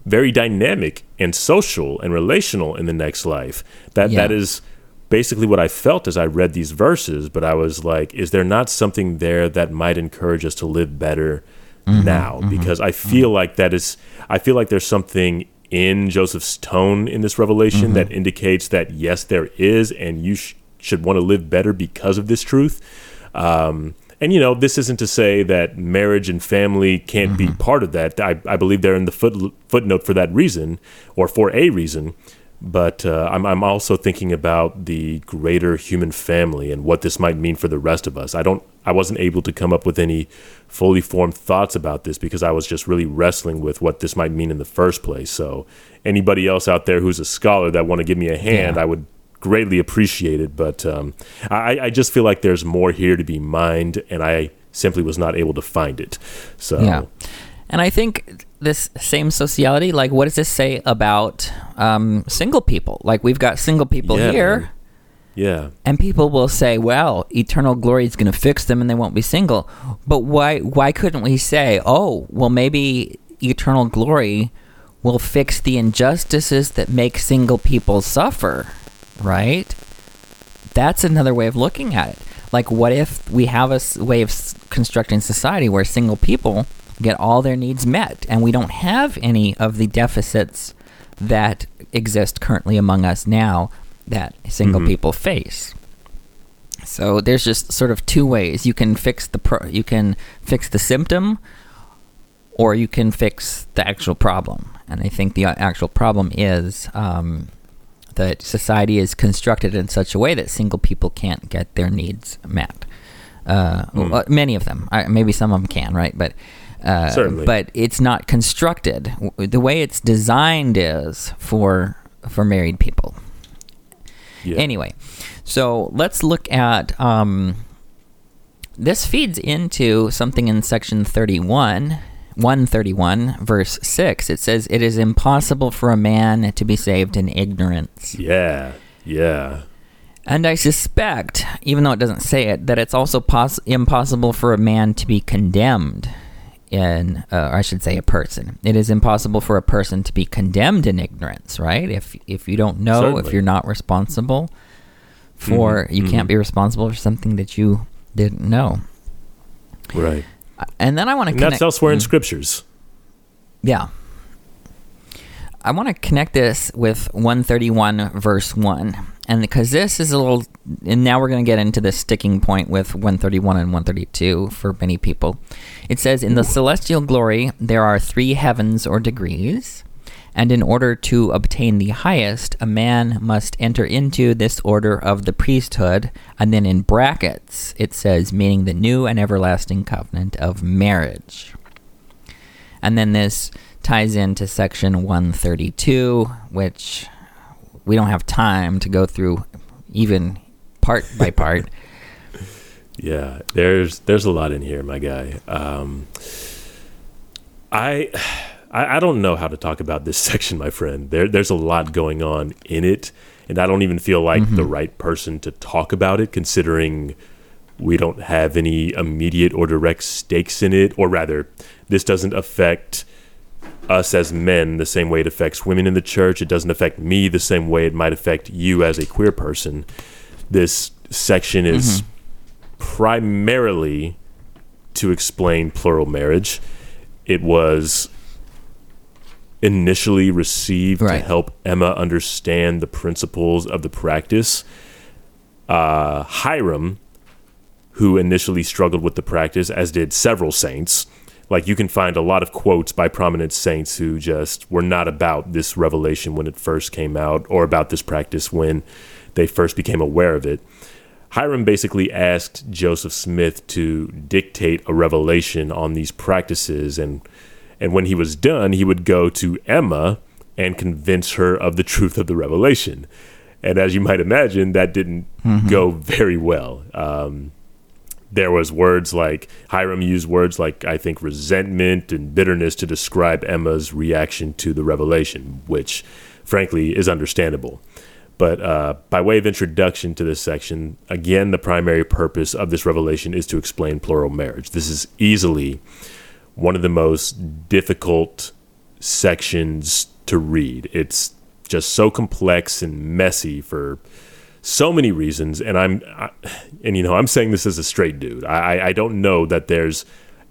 very dynamic and social and relational in the next life. That Yeah. that is basically what I felt as I read these verses, but I was like, is there not something there that might encourage us to live better mm-hmm. now? Mm-hmm. Because I mm-hmm. feel like that is I feel like there's something in Joseph's tone in this revelation that indicates that yes, there is, and you sh- should want to live better because of this truth. Um, and you know, this isn't to say that marriage and family can't be part of that. I, I believe they're in the foot, footnote for that reason, or for a reason. But uh, I'm, I'm also thinking about the greater human family and what this might mean for the rest of us. I don't, I wasn't able to come up with any fully formed thoughts about this because I was just really wrestling with what this might mean in the first place. So, anybody else out there who's a scholar that want to give me a hand, Yeah. I would greatly appreciated. But um, I, I just feel like there's more here to be mined, and I simply was not able to find it. So, Yeah. And I think this same sociality, like, what does this say about um, single people? Like, we've got single people Yeah, here. man. yeah, And people will say, "Well, eternal glory is going to fix them, and they won't be single." But why? Why couldn't we say, "Oh, well, maybe eternal glory will fix the injustices that make single people suffer"? Right? That's another way of looking at it. Like, what if we have a way of constructing society where single people get all their needs met, and we don't have any of the deficits that exist currently among us now that single Mhm. people face? So there's just sort of two ways you can fix the pro- you can fix the symptom, or you can fix the actual problem. And I think the uh, actual problem is um, that society is constructed in such a way that single people can't get their needs met. Uh, well, many of them, I, maybe some of them can, right? But uh, Certainly. but it's not constructed. The way it's designed is for for married people. Yeah. Anyway, so let's look at um, this feeds into something in section 31 131 verse 6 it says it is impossible for a man to be saved in ignorance Yeah. Yeah. and i suspect even though it doesn't say it that it's also pos- impossible for a man to be condemned in uh, or i should say a person it is impossible for a person to be condemned in ignorance right if if you don't know if you're not responsible for you can't be responsible for something that you didn't know Right. And then i want to And connect that's elsewhere in mm. scriptures. Yeah. I want to connect this with 131 verse 1. And because this is a little and now we're going to get into the sticking point with 131 and 132 for many people. It says in the celestial glory there are 3 heavens or degrees, and in order to obtain the highest, a man must enter into this order of the priesthood, and then in brackets it says meaning the new and everlasting covenant of marriage. And then this ties into section 132, which we don't have time to go through even part by part. Yeah, there's there's a lot in here, my guy. Um, I, I I don't know how to talk about this section, my friend. There there's a lot going on in it, and I don't even feel like the mm-hmm. right person to talk about it, considering we don't have any immediate or direct stakes in it, or rather, this doesn't affect us as men the same way it affects women in the church. It doesn't affect me the same way it might affect you as a queer person. This section is mm-hmm. primarily to explain plural marriage. It was initially received Right. to help Emma understand the principles of the practice. Uh, Hyrum, who initially struggled with the practice, as did several saints. Like you can find a lot of quotes by prominent saints who just were not about this revelation when it first came out or about this practice when they first became aware of it. Hyrum basically asked Joseph Smith to dictate a revelation on these practices and and when he was done, he would go to Emma and convince her of the truth of the revelation. And as you might imagine, that didn't go very well. Um, there was words like Hyrum used words like I think resentment and bitterness to describe Emma's reaction to the revelation, which frankly is understandable. But uh, by way of introduction to this section, again, the primary purpose of this revelation is to explain plural marriage. This is easily one of the most difficult sections to read. It's just so complex and messy for so many reasons and i'm I, and you know i'm saying this as a straight dude. I i don't know that there's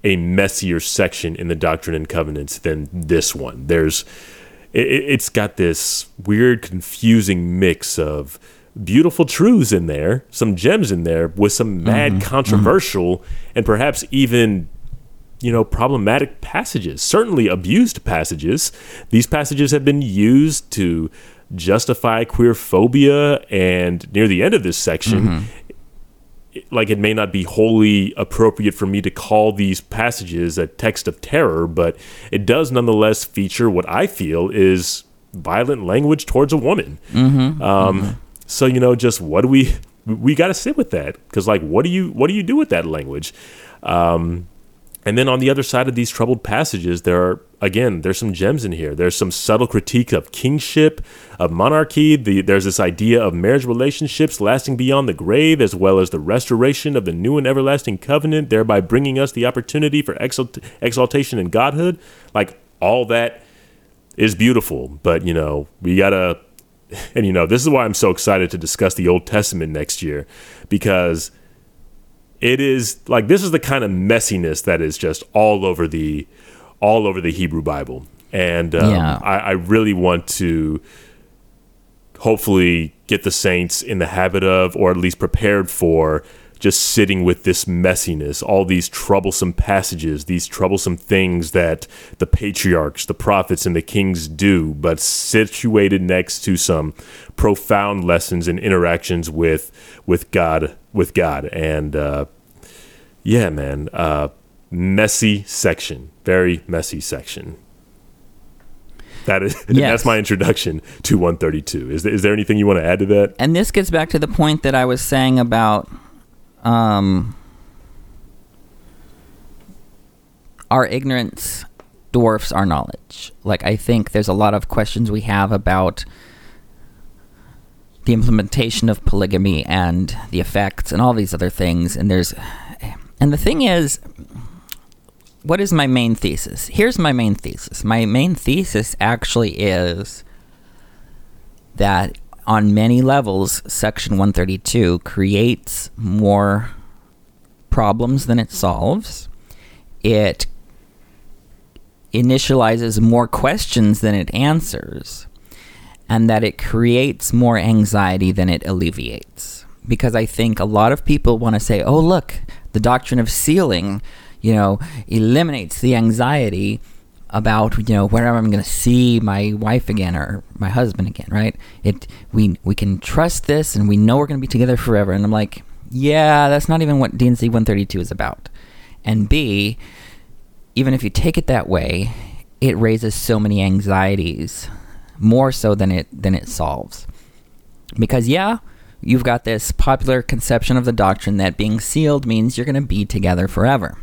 a messier section in the doctrine and covenants than this one. There's it, it's got this weird confusing mix of beautiful truths in there some gems in there with some mad mm-hmm. Mm-hmm. controversial and perhaps even you know, problematic passages, certainly abused passages. These passages have been used to justify queer phobia, and near the end of this section, it- like it may not be wholly appropriate for me to call these passages a text of terror, but it does nonetheless feature what I feel is violent language towards a woman. Um, So you know, just what do we we got to sit with that because like what do you what do you do with that language? Um, and then on the other side of these troubled passages, there are again, there's some gems in here. There's some subtle critique of kingship, of monarchy. The, there's this idea of marriage relationships lasting beyond the grave, as well as the restoration of the new and everlasting covenant, thereby bringing us the opportunity for exalt- exaltation and godhood. Like all that is beautiful, but you know, we gotta. And you know, this is why I'm so excited to discuss the Old Testament next year, because it is like this is the kind of messiness that is just all over the all over the Hebrew Bible, and um, Yeah. I, I really want to hopefully get the saints in the habit of, or at least prepared for, just sitting with this messiness, all these troublesome passages, these troublesome things that the patriarchs, the prophets, and the kings do, but situated next to some profound lessons and interactions with with God, with God, and uh, yeah, man, uh, messy section, very messy section. That is Yes. that's my introduction to 132. Is there, is there anything you want to add to that? And this gets back to the point that I was saying about um, our ignorance dwarfs our knowledge. Like, I think there's a lot of questions we have about the implementation of polygamy and the effects and all these other things. And there's, and the thing is, what is my main thesis? Here's my main thesis. My main thesis actually is that on many levels, Section 132 creates more problems than it solves. It initializes more questions than it answers, and that it creates more anxiety than it alleviates. Because I think a lot of people want to say, oh, look, the doctrine of sealing, you know, eliminates the anxiety about you know where I'm going to see my wife again or my husband again, right? It we we can trust this and we know we're going to be together forever. And I'm like, yeah, that's not even what D&C 132 is about. And B, even if you take it that way, it raises so many anxieties, more so than it than it solves. Because yeah, you've got this popular conception of the doctrine that being sealed means you're going to be together forever.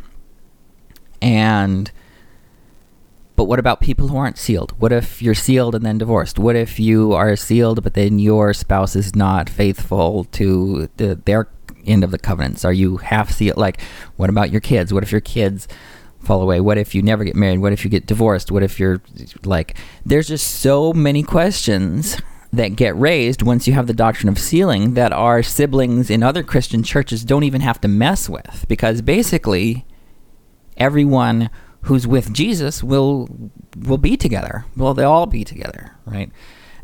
And but what about people who aren't sealed? What if you're sealed and then divorced? What if you are sealed but then your spouse is not faithful to the, their end of the covenants? Are you half sealed? Like, what about your kids? What if your kids fall away? What if you never get married? What if you get divorced? What if you're like, there's just so many questions that get raised once you have the doctrine of sealing that our siblings in other Christian churches don't even have to mess with because basically everyone who's with Jesus will will be together. Well, they'll all be together, right?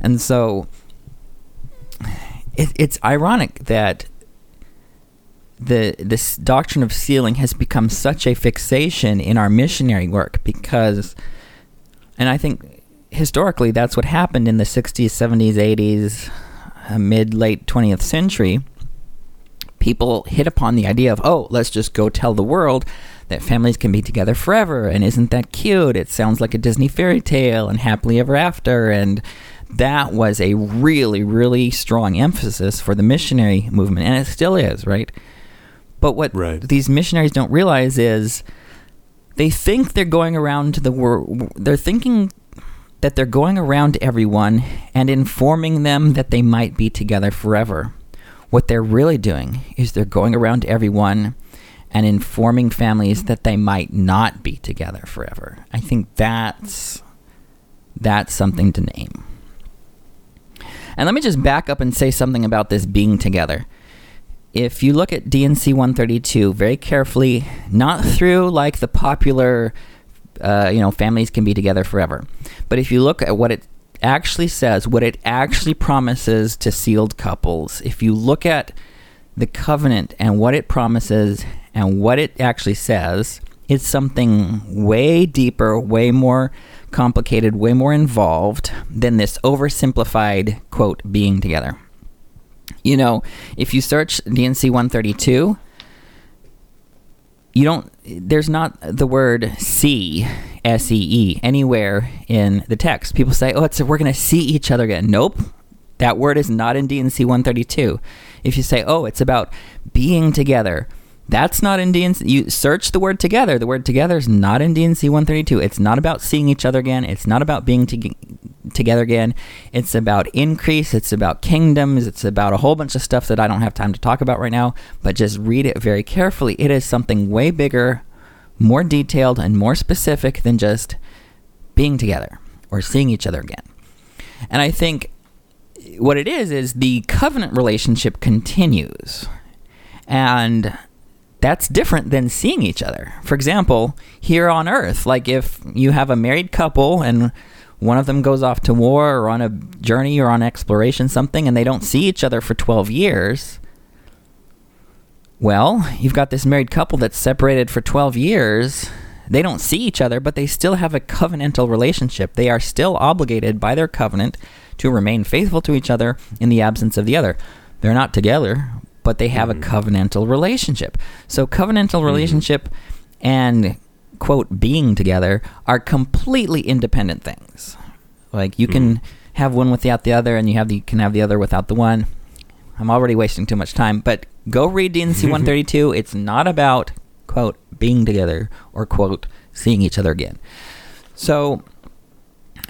And so it, it's ironic that the this doctrine of sealing has become such a fixation in our missionary work because, and I think historically that's what happened in the 60s, 70s, 80s, uh, mid late 20th century. People hit upon the idea of, oh, let's just go tell the world that families can be together forever and isn't that cute? It sounds like a disney fairy tale and happily ever after and that was a really really strong emphasis for the missionary movement and it still is right? But what Right. these missionaries don't realize is they think they're going around to the world they're thinking that they're going around to everyone and informing them that they might be together forever. What they're really doing is they're going around to everyone and informing families that they might not be together forever. I think that's that's something to name. And let me just back up and say something about this being together. If you look at D&C 132 very carefully, not through like the popular, uh, you know, families can be together forever, but if you look at what it actually says, what it actually promises to sealed couples, if you look at the covenant and what it promises and what it actually says, is something way deeper, way more complicated, way more involved than this oversimplified quote being together. You know, if you search D&C 132, you don't there's not the word see S E E anywhere in the text. People say, "Oh, it's we're going to see each other again." Nope. That word is not in D&C 132. If you say, "Oh, it's about being together," that's not in D&C. You search the word together. The word together is not in D&C 132. It's not about seeing each other again. It's not about being to- together again. It's about increase. It's about kingdoms. It's about a whole bunch of stuff that I don't have time to talk about right now. But just read it very carefully. It is something way bigger, more detailed, and more specific than just being together or seeing each other again. And I think what it is is the covenant relationship continues. And that's different than seeing each other. For example, here on Earth, like if you have a married couple and one of them goes off to war or on a journey or on exploration something and they don't see each other for 12 years, well, you've got this married couple that's separated for 12 years. They don't see each other, but they still have a covenantal relationship. They are still obligated by their covenant to remain faithful to each other in the absence of the other. They're not together, but they have a mm-hmm. covenantal relationship. So, covenantal mm-hmm. relationship and quote being together are completely independent things. Like you can mm-hmm. have one without the other, and you have the can have the other without the one. I'm already wasting too much time, but go read D&C 132. It's not about quote being together or quote seeing each other again. So,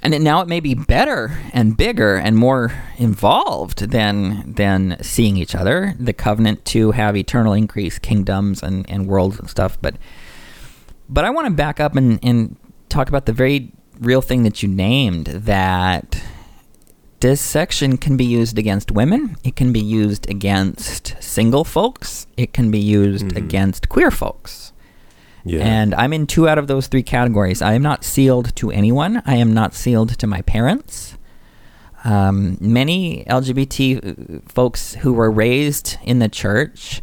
and it, now it may be better and bigger and more involved than than seeing each other. The covenant to have eternal increase, kingdoms and and worlds and stuff, but but I want to back up and, and talk about the very real thing that you named that this section can be used against women, it can be used against single folks, it can be used Mhm. against queer folks. Yeah. And I'm in two out of those three categories. I am not sealed to anyone. I am not sealed to my parents. Um, many LGBT folks who were raised in the church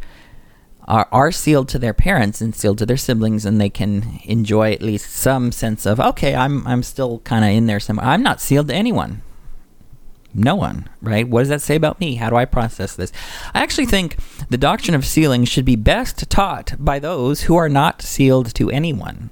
are, are sealed to their parents and sealed to their siblings, and they can enjoy at least some sense of okay, I'm I'm still kind of in there somewhere. I'm not sealed to anyone. No one, right? What does that say about me? How do I process this? I actually think the doctrine of sealing should be best taught by those who are not sealed to anyone.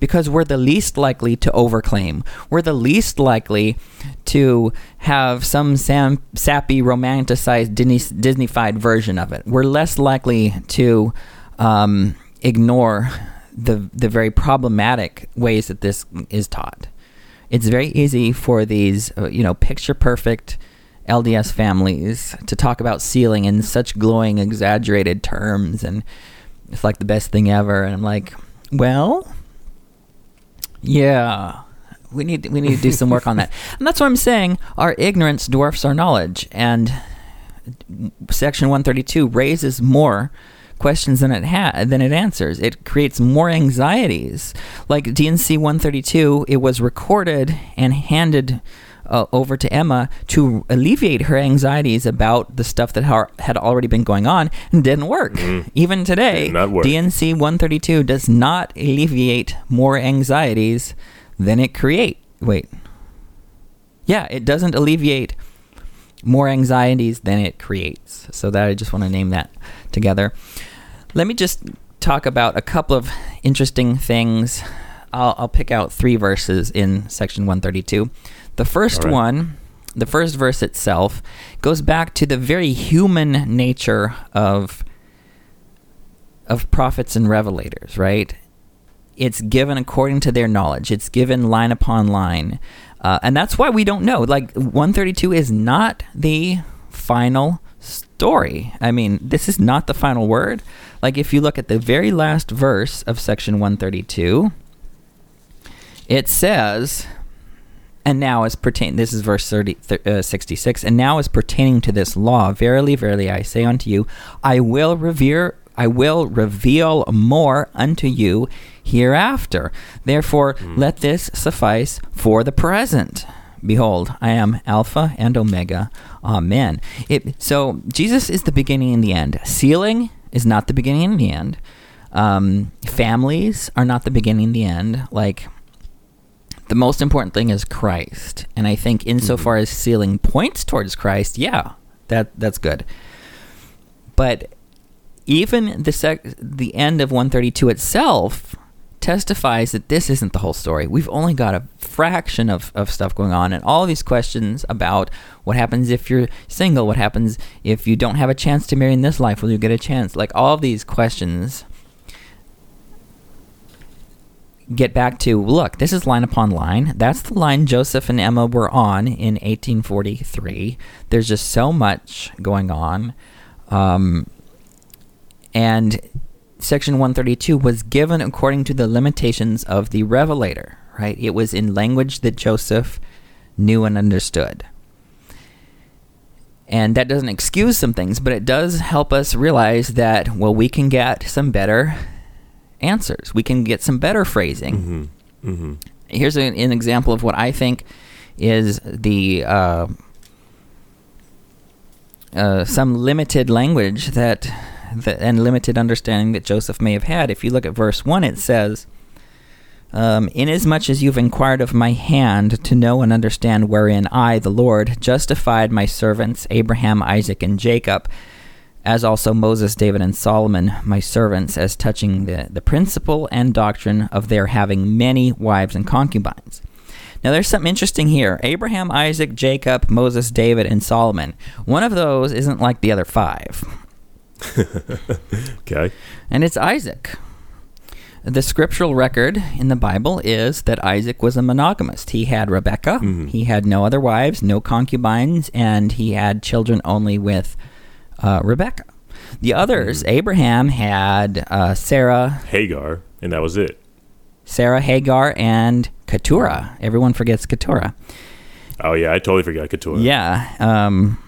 Because we're the least likely to overclaim. We're the least likely to have some sam- sappy, romanticized, Disney- Disneyfied version of it. We're less likely to um, ignore the the very problematic ways that this is taught it's very easy for these, uh, you know, picture perfect LDS families to talk about sealing in such glowing, exaggerated terms, and it's like the best thing ever. And I'm like, well, yeah, we need we need to do some work on that. And that's what I'm saying. Our ignorance dwarfs our knowledge, and Section 132 raises more questions than it ha- than it answers. It creates more anxieties. Like D&C 132, it was recorded and handed uh, over to Emma to alleviate her anxieties about the stuff that har- had already been going on and didn't work. Even today, work. D&C 132 does not alleviate more anxieties than it create. Wait. Yeah, it doesn't alleviate more anxieties than it creates. So that I just want to name that together. Let me just talk about a couple of interesting things. I'll, I'll pick out three verses in section 132. The first right. one, the first verse itself, goes back to the very human nature of of prophets and revelators, right? It's given according to their knowledge. It's given line upon line. Uh, and that's why we don't know. Like, 132 is not the final story. I mean, this is not the final word. Like, if you look at the very last verse of section 132, it says, and now as pertain this is verse 30, th- uh, 66 and now as pertaining to this law. Verily verily i say unto you i will revere i will reveal more unto you hereafter. Therefore let this suffice for the present. Behold i am alpha and omega. Amen. It so jesus is the beginning and the end. Sealing is not the beginning and the end um, families are not the beginning and the end like the most important thing is Christ. And I think insofar as sealing points towards Christ, yeah, that that's good. But even the sec- the end of 132 itself testifies that this isn't the whole story. We've only got a fraction of, of stuff going on and all these questions about what happens if you're single, what happens if you don't have a chance to marry in this life, will you get a chance? Like all these questions get back to look, this is line upon line. That's the line Joseph and Emma were on in 1843. There's just so much going on. Um, and section 132 was given according to the limitations of the revelator, right? It was in language that Joseph knew and understood. And that doesn't excuse some things, but it does help us realize that, well, we can get some better answers. We can get some better phrasing. Mm-hmm. Mm-hmm. Here's an, an example of what I think is the uh, uh, some limited language that, that and limited understanding that Joseph may have had. If you look at verse one, it says, um, "Inasmuch as you've inquired of my hand to know and understand wherein I, the Lord, justified my servants Abraham, Isaac, and Jacob." as also Moses, David, and Solomon, my servants, as touching the, the principle and doctrine of their having many wives and concubines. Now, there's something interesting here Abraham, Isaac, Jacob, Moses, David, and Solomon. One of those isn't like the other five. Okay. and it's Isaac. The scriptural record in the Bible is that Isaac was a monogamist. He had Rebekah, he had no other wives, no concubines, and he had children only with uh, Rebekah. The others, Abraham had uh, Sarah, Hagar, and that was it. Sarah, Hagar, and Keturah. Everyone forgets Keturah. Oh yeah, I totally forgot Keturah. Yeah. Um,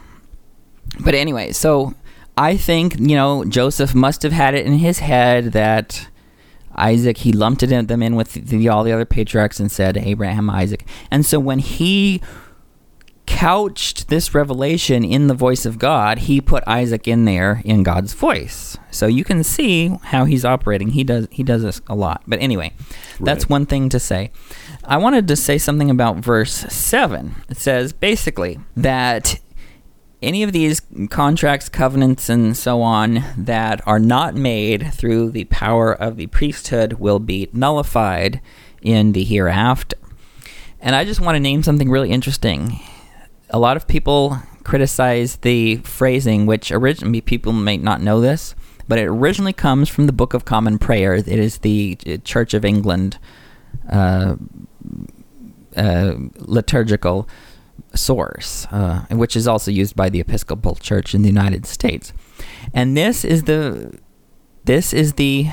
but anyway, so I think you know Joseph must have had it in his head that Isaac he lumped it in, them in with the, all the other patriarchs and said Abraham, Isaac, and so when he couched this revelation in the voice of God, he put Isaac in there in God's voice. So you can see how he's operating. He does he does this a lot. But anyway, that's one thing to say. I wanted to say something about verse 7. It says basically that any of these contracts, covenants, and so on that are not made through the power of the priesthood will be nullified in the hereafter. And I just want to name something really interesting. A lot of people criticize the phrasing, which originally people may not know this, but it originally comes from the Book of Common Prayer. It is the uh, Church of England uh, uh, liturgical source, uh, which is also used by the Episcopal Church in the United States. And this is the this is the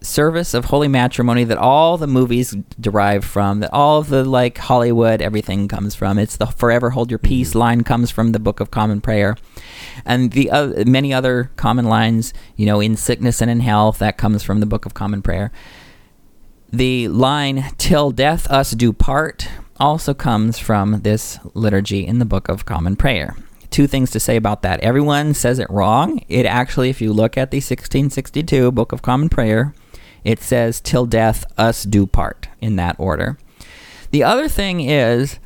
service of holy matrimony that all the movies derive from, that all of the like Hollywood everything comes from. It's the forever hold your peace line comes from the Book of Common Prayer, and the uh, many other common lines, you know, in sickness and in health that comes from the Book of Common Prayer. The line "Till death us do part" also comes from this liturgy in the Book of Common Prayer. Two things to say about that. Everyone says it wrong. It actually, if you look at the 1662 Book of Common Prayer, it says "Till death us do part" in that order. The other thing is,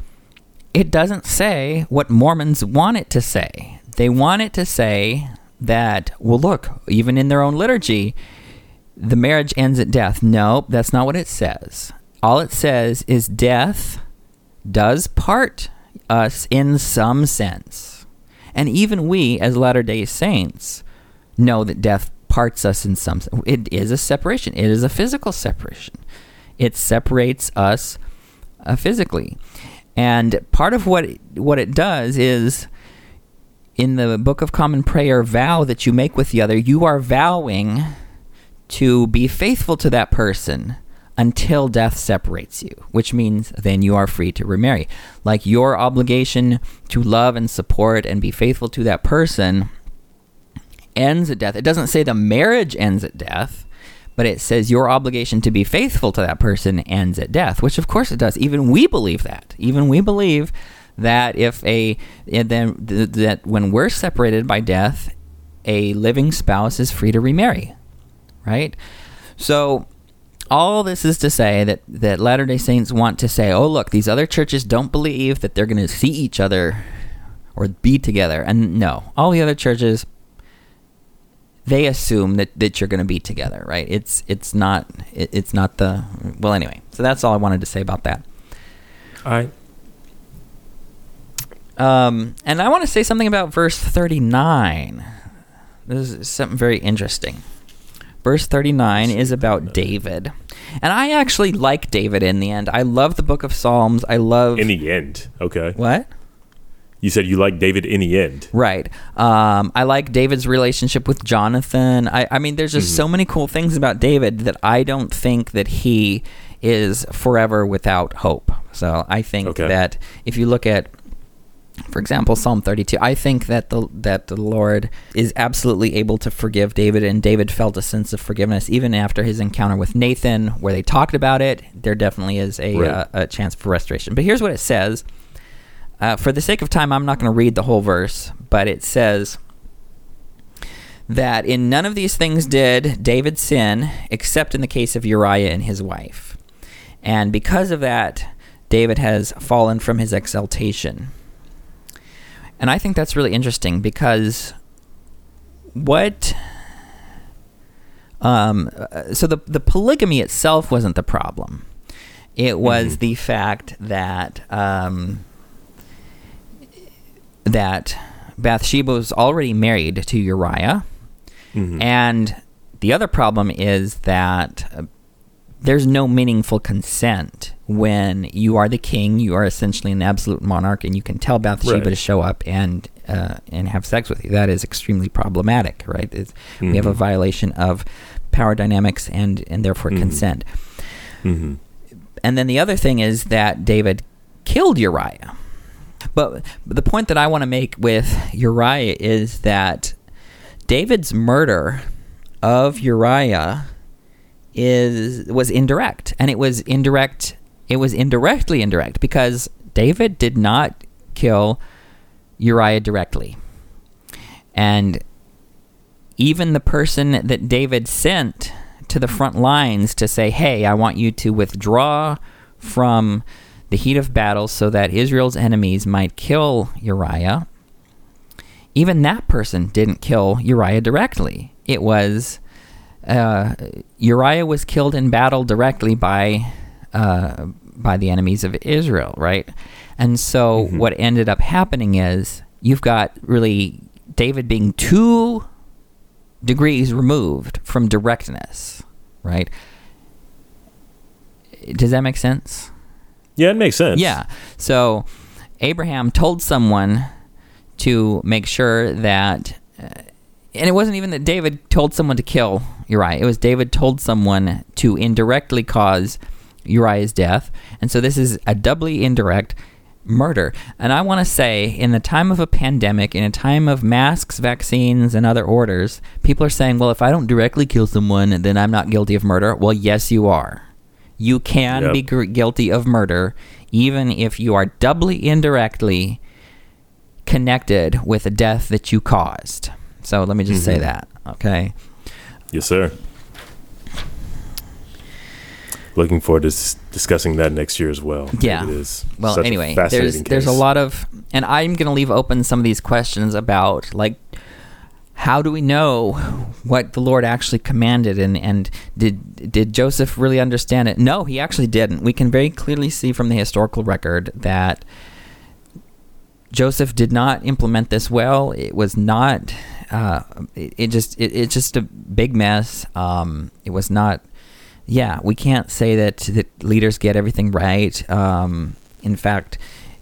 it doesn't say what Mormons want it to say. They want it to say that, well, look, even in their own liturgy, the marriage ends at death. No, that's not what it says. All it says is death does part us in some sense. And even we, as Latter day Saints, know that death parts us in some. It is a separation, it is a physical separation. It separates us uh, physically. And part of what it, what it does is in the Book of Common Prayer vow that you make with the other, you are vowing to be faithful to that person until death separates you, which means then you are free to remarry. Like your obligation to love and support and be faithful to that person ends at death. It doesn't say the marriage ends at death, but it says your obligation to be faithful to that person ends at death, which of course it does. Even we believe that. Even we believe that if a then that when we're separated by death, a living spouse is free to remarry, right? So all this is to say that that Latter-day Saints want to say, "Oh, look, these other churches don't believe that they're going to see each other or be together." And no, all the other churches they assume that, that you're going to be together, right? It's it's not it, it's not the well anyway. So that's all I wanted to say about that. All right. Um, and I want to say something about verse 39. This is something very interesting. Verse 39 is about David. And I actually like David in the end. I love the book of Psalms. I love. In the end, okay. what? You said you like David in the end. Right. Um, I like David's relationship with Jonathan. I, I mean, there's just so many cool things about David that I don't think that he is forever without hope. So I think Okay. that if you look at, for example, Psalm 32, I think that the that the Lord is absolutely able to forgive David, and David felt a sense of forgiveness even after his encounter with Nathan, where they talked about it. There definitely is a, Right. uh, a chance for restoration. But here's what it says. Uh, for the sake of time, I'm not going to read the whole verse, but it says that in none of these things did David sin, except in the case of Uriah and his wife. And because of that, David has fallen from his exaltation. And I think that's really interesting because what. Um, so the, the polygamy itself wasn't the problem. It was the fact that um, that Bathsheba was already married to Uriah, and the other problem is that there's no meaningful consent when you are the king. You are essentially an absolute monarch, and you can tell Bathsheba Right. to show up and uh, and have sex with you. That is extremely problematic, right? It's, We have a violation of power dynamics and and therefore consent. hmm And then the other thing is that David killed Uriah. But the point that I want to make with Uriah is that David's murder of Uriah is was indirect, and it was indirect. It was indirectly indirect because David did not kill Uriah directly, and even the person that David sent to the front lines to say, "Hey, I want you to withdraw from the heat of battle so that Israel's enemies might kill Uriah." Even that person didn't kill Uriah directly. It was uh, Uriah was killed in battle directly by uh, by the enemies of Israel, right? And so what ended up happening is you've got really David being two degrees removed from directness, right? Does that make sense? Yeah, it makes sense. Yeah. So Abraham told someone to make sure that, uh, and it wasn't even that David told someone to kill Uriah. It was David told someone to indirectly cause Uriah's death. And so this is a doubly indirect murder. And I want to say, in the time of a pandemic, in a time of masks, vaccines, and other orders, people are saying, well, if I don't directly kill someone, then I'm not guilty of murder. Well, yes, you are. You can Yep. be gr- guilty of murder even if you are doubly indirectly connected with a death that you caused. So let me just say mm-hmm. that, okay? Yes, sir. Looking forward to s- discussing that next year as well. Yeah. It is Well, anyway, there's there's a lot of, and I'm going to leave open some of these questions about like how do we know what the Lord actually commanded, and and did did Joseph really understand it? No, he actually didn't. We can very clearly see from the historical record that Joseph did not implement this well. It was not. Uh, it, it just it, it's just a big mess. Um, it was not. Yeah, we can't say that that leaders get everything right. Um, in fact,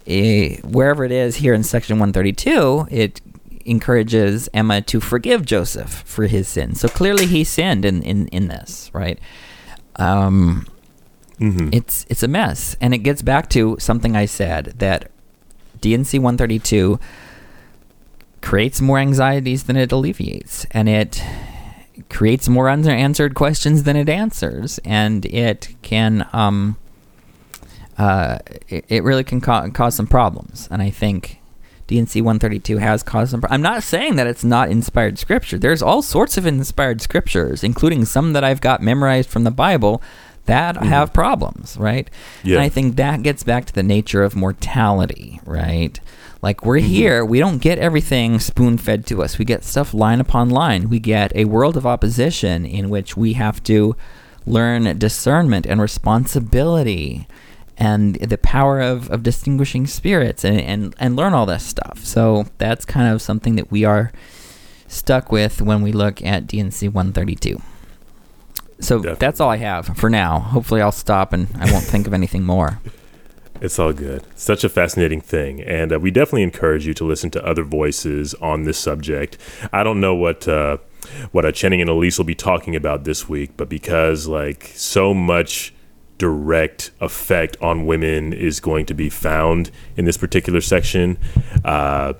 eh, wherever it is here in section 132, it encourages Emma to forgive Joseph for his sin. So clearly he sinned in, in, in this, right? Um, Mhm. it's it's a mess, and it gets back to something I said that D&C 132 creates more anxieties than it alleviates, and it creates more unanswered questions than it answers, and it can um uh it, it really can ca- cause some problems, and I think. D&C 132 has caused some. Pro- I'm not saying that it's not inspired scripture. There's all sorts of inspired scriptures, including some that I've got memorized from the Bible that have problems, right? Yeah. And I think that gets back to the nature of mortality, right? Like we're mm-hmm. here, we don't get everything spoon fed to us. We get stuff line upon line. We get a world of opposition in which we have to learn discernment and responsibility and the power of, of distinguishing spirits and, and, and learn all this stuff. So that's kind of something that we are stuck with when we look at D&C 132. So Definitely. that's all I have for now. Hopefully, I'll stop and I won't think of anything more. It's all good. Such a fascinating thing. And uh, we definitely encourage you to listen to other voices on this subject. I don't know what. Uh, what uh, Channing and Elise will be talking about this week, but because like so much direct effect on women is going to be found in this particular section, uh,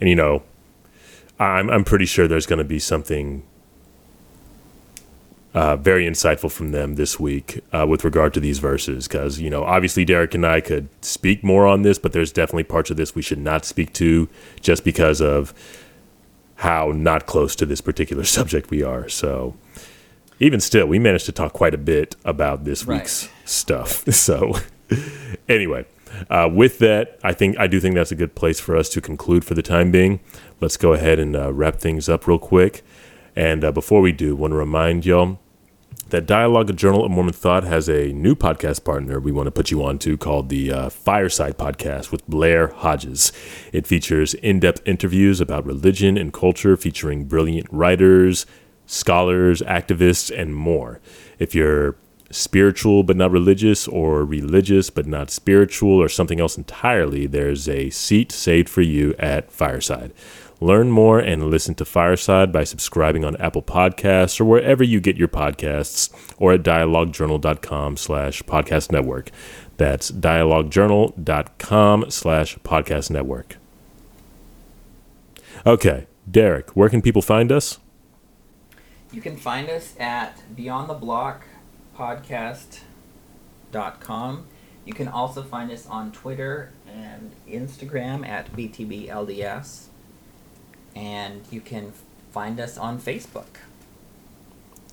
and you know, I'm I'm pretty sure there's going to be something uh, very insightful from them this week uh, with regard to these verses. Because, you know, obviously Derek and I could speak more on this, but there's definitely parts of this we should not speak to just because of how not close to this particular subject we are. So, even still, we managed to talk quite a bit about this Right. week's stuff. So, anyway, uh, with that, I think I do think that's a good place for us to conclude for the time being. Let's go ahead and uh, wrap things up real quick. And uh, before we do, want to remind y'all that Dialogue a Journal of Mormon Thought has a new podcast partner we want to put you on to called the uh, Fireside Podcast with Blair Hodges. It features in depth interviews about religion and culture featuring brilliant writers, scholars, activists, and more. If you're spiritual but not religious, or religious but not spiritual, or something else entirely, there's a seat saved for you at Fireside. Learn more and listen to Fireside by subscribing on Apple Podcasts or wherever you get your podcasts or at dialoguejournal.com slash podcast network. That's dialoguejournal.com slash podcast network. Okay, Derek, where can people find us? You can find us at beyondtheblock.podcast.com. You can also find us on Twitter and Instagram at BTBLDS and you can find us on Facebook.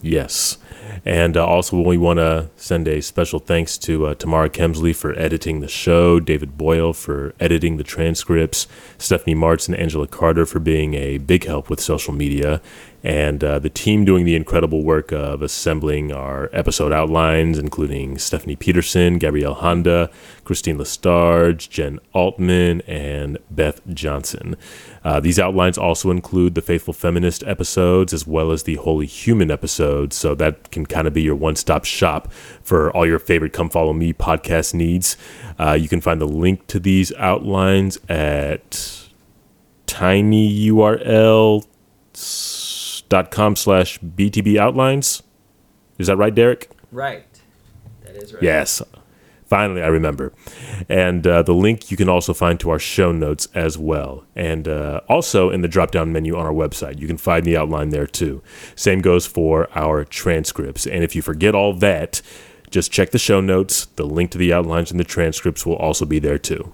Yes. And uh, also, we want to send a special thanks to uh, Tamara Kemsley for editing the show, David Boyle for editing the transcripts, Stephanie Martz and Angela Carter for being a big help with social media, and uh, the team doing the incredible work of assembling our episode outlines, including Stephanie Peterson, Gabrielle Honda, Christine Lestarge, Jen Altman, and Beth Johnson. Uh, these outlines also include the Faithful Feminist episodes as well as the Holy Human episodes, so that can kind of be your one stop shop for all your favorite Come Follow Me podcast needs. Uh, you can find the link to these outlines at tinyurl.com slash btb outlines. Is that right, Derek? Right. That is right. Yes. Finally, I remember. And uh, the link you can also find to our show notes as well. And uh, also in the drop down menu on our website, you can find the outline there too. Same goes for our transcripts. And if you forget all that, just check the show notes. The link to the outlines and the transcripts will also be there too.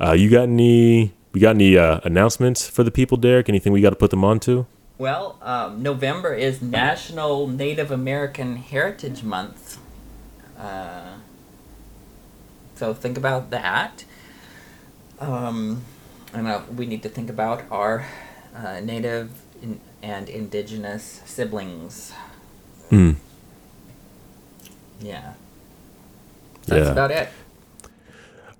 Uh, you got any? We got any uh, announcements for the people, Derek? Anything we got to put them on to? Well, um, November is National Native American Heritage Month. Uh, so think about that. Um, and uh, we need to think about our uh, native in, and indigenous siblings. Mm. Yeah. That's Yeah. about it.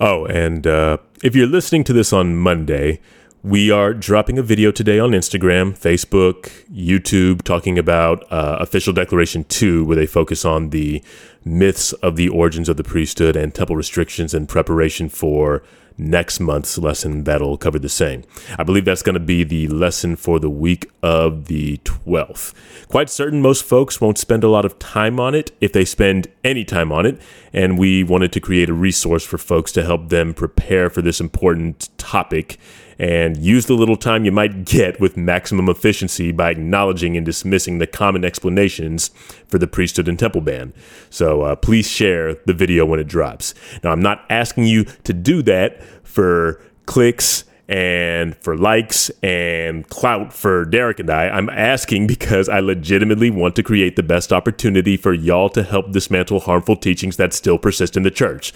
Oh, and uh, if you're listening to this on Monday, we are dropping a video today on Instagram, Facebook, YouTube, talking about uh, Official Declaration 2, where they focus on the myths of the origins of the priesthood and temple restrictions in preparation for next month's lesson that'll cover the same. I believe that's going to be the lesson for the week of the 12th. Quite certain most folks won't spend a lot of time on it if they spend any time on it, and we wanted to create a resource for folks to help them prepare for this important topic and use the little time you might get with maximum efficiency by acknowledging and dismissing the common explanations for the priesthood and temple ban. So uh, please share the video when it drops. Now, I'm not asking you to do that for clicks and for likes and clout for Derek and I. I'm asking because I legitimately want to create the best opportunity for y'all to help dismantle harmful teachings that still persist in the church.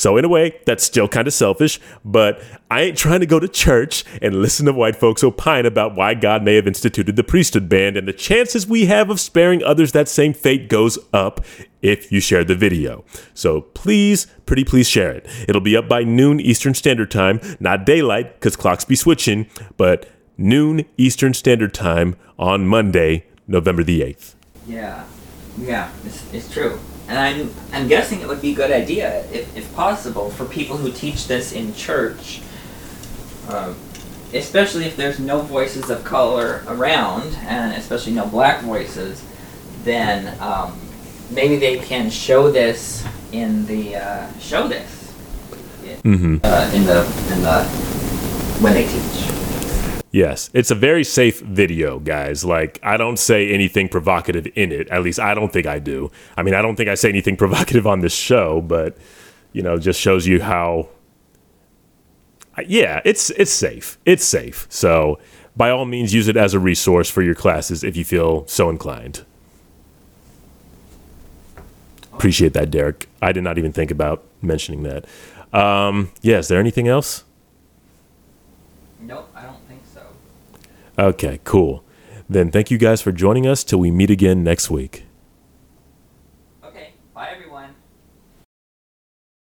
So, in a way, that's still kind of selfish, but I ain't trying to go to church and listen to white folks opine about why God may have instituted the priesthood ban, and the chances we have of sparing others that same fate goes up if you share the video. So, please, pretty please share it. It'll be up by noon Eastern Standard Time, not daylight, because clocks be switching, but noon Eastern Standard Time on Monday, November the 8th. Yeah, yeah, it's, it's true. And I'm, I'm guessing it would be a good idea, if, if possible, for people who teach this in church, um, especially if there's no voices of color around, and especially no black voices, then um, maybe they can show this in the, uh, show this Mm-hmm. uh, in the, in the, when they teach. Yes, it's a very safe video, guys. Like, I don't say anything provocative in it. At least I don't think I do. I mean, I don't think I say anything provocative on this show, but you know, just shows you how. Yeah, it's it's safe. It's safe. So, by all means, use it as a resource for your classes if you feel so inclined. Appreciate that, Derek. I did not even think about mentioning that. Um, yeah, is there anything else? Nope, I don't think so. Okay, cool. Then thank you guys for joining us till we meet again next week.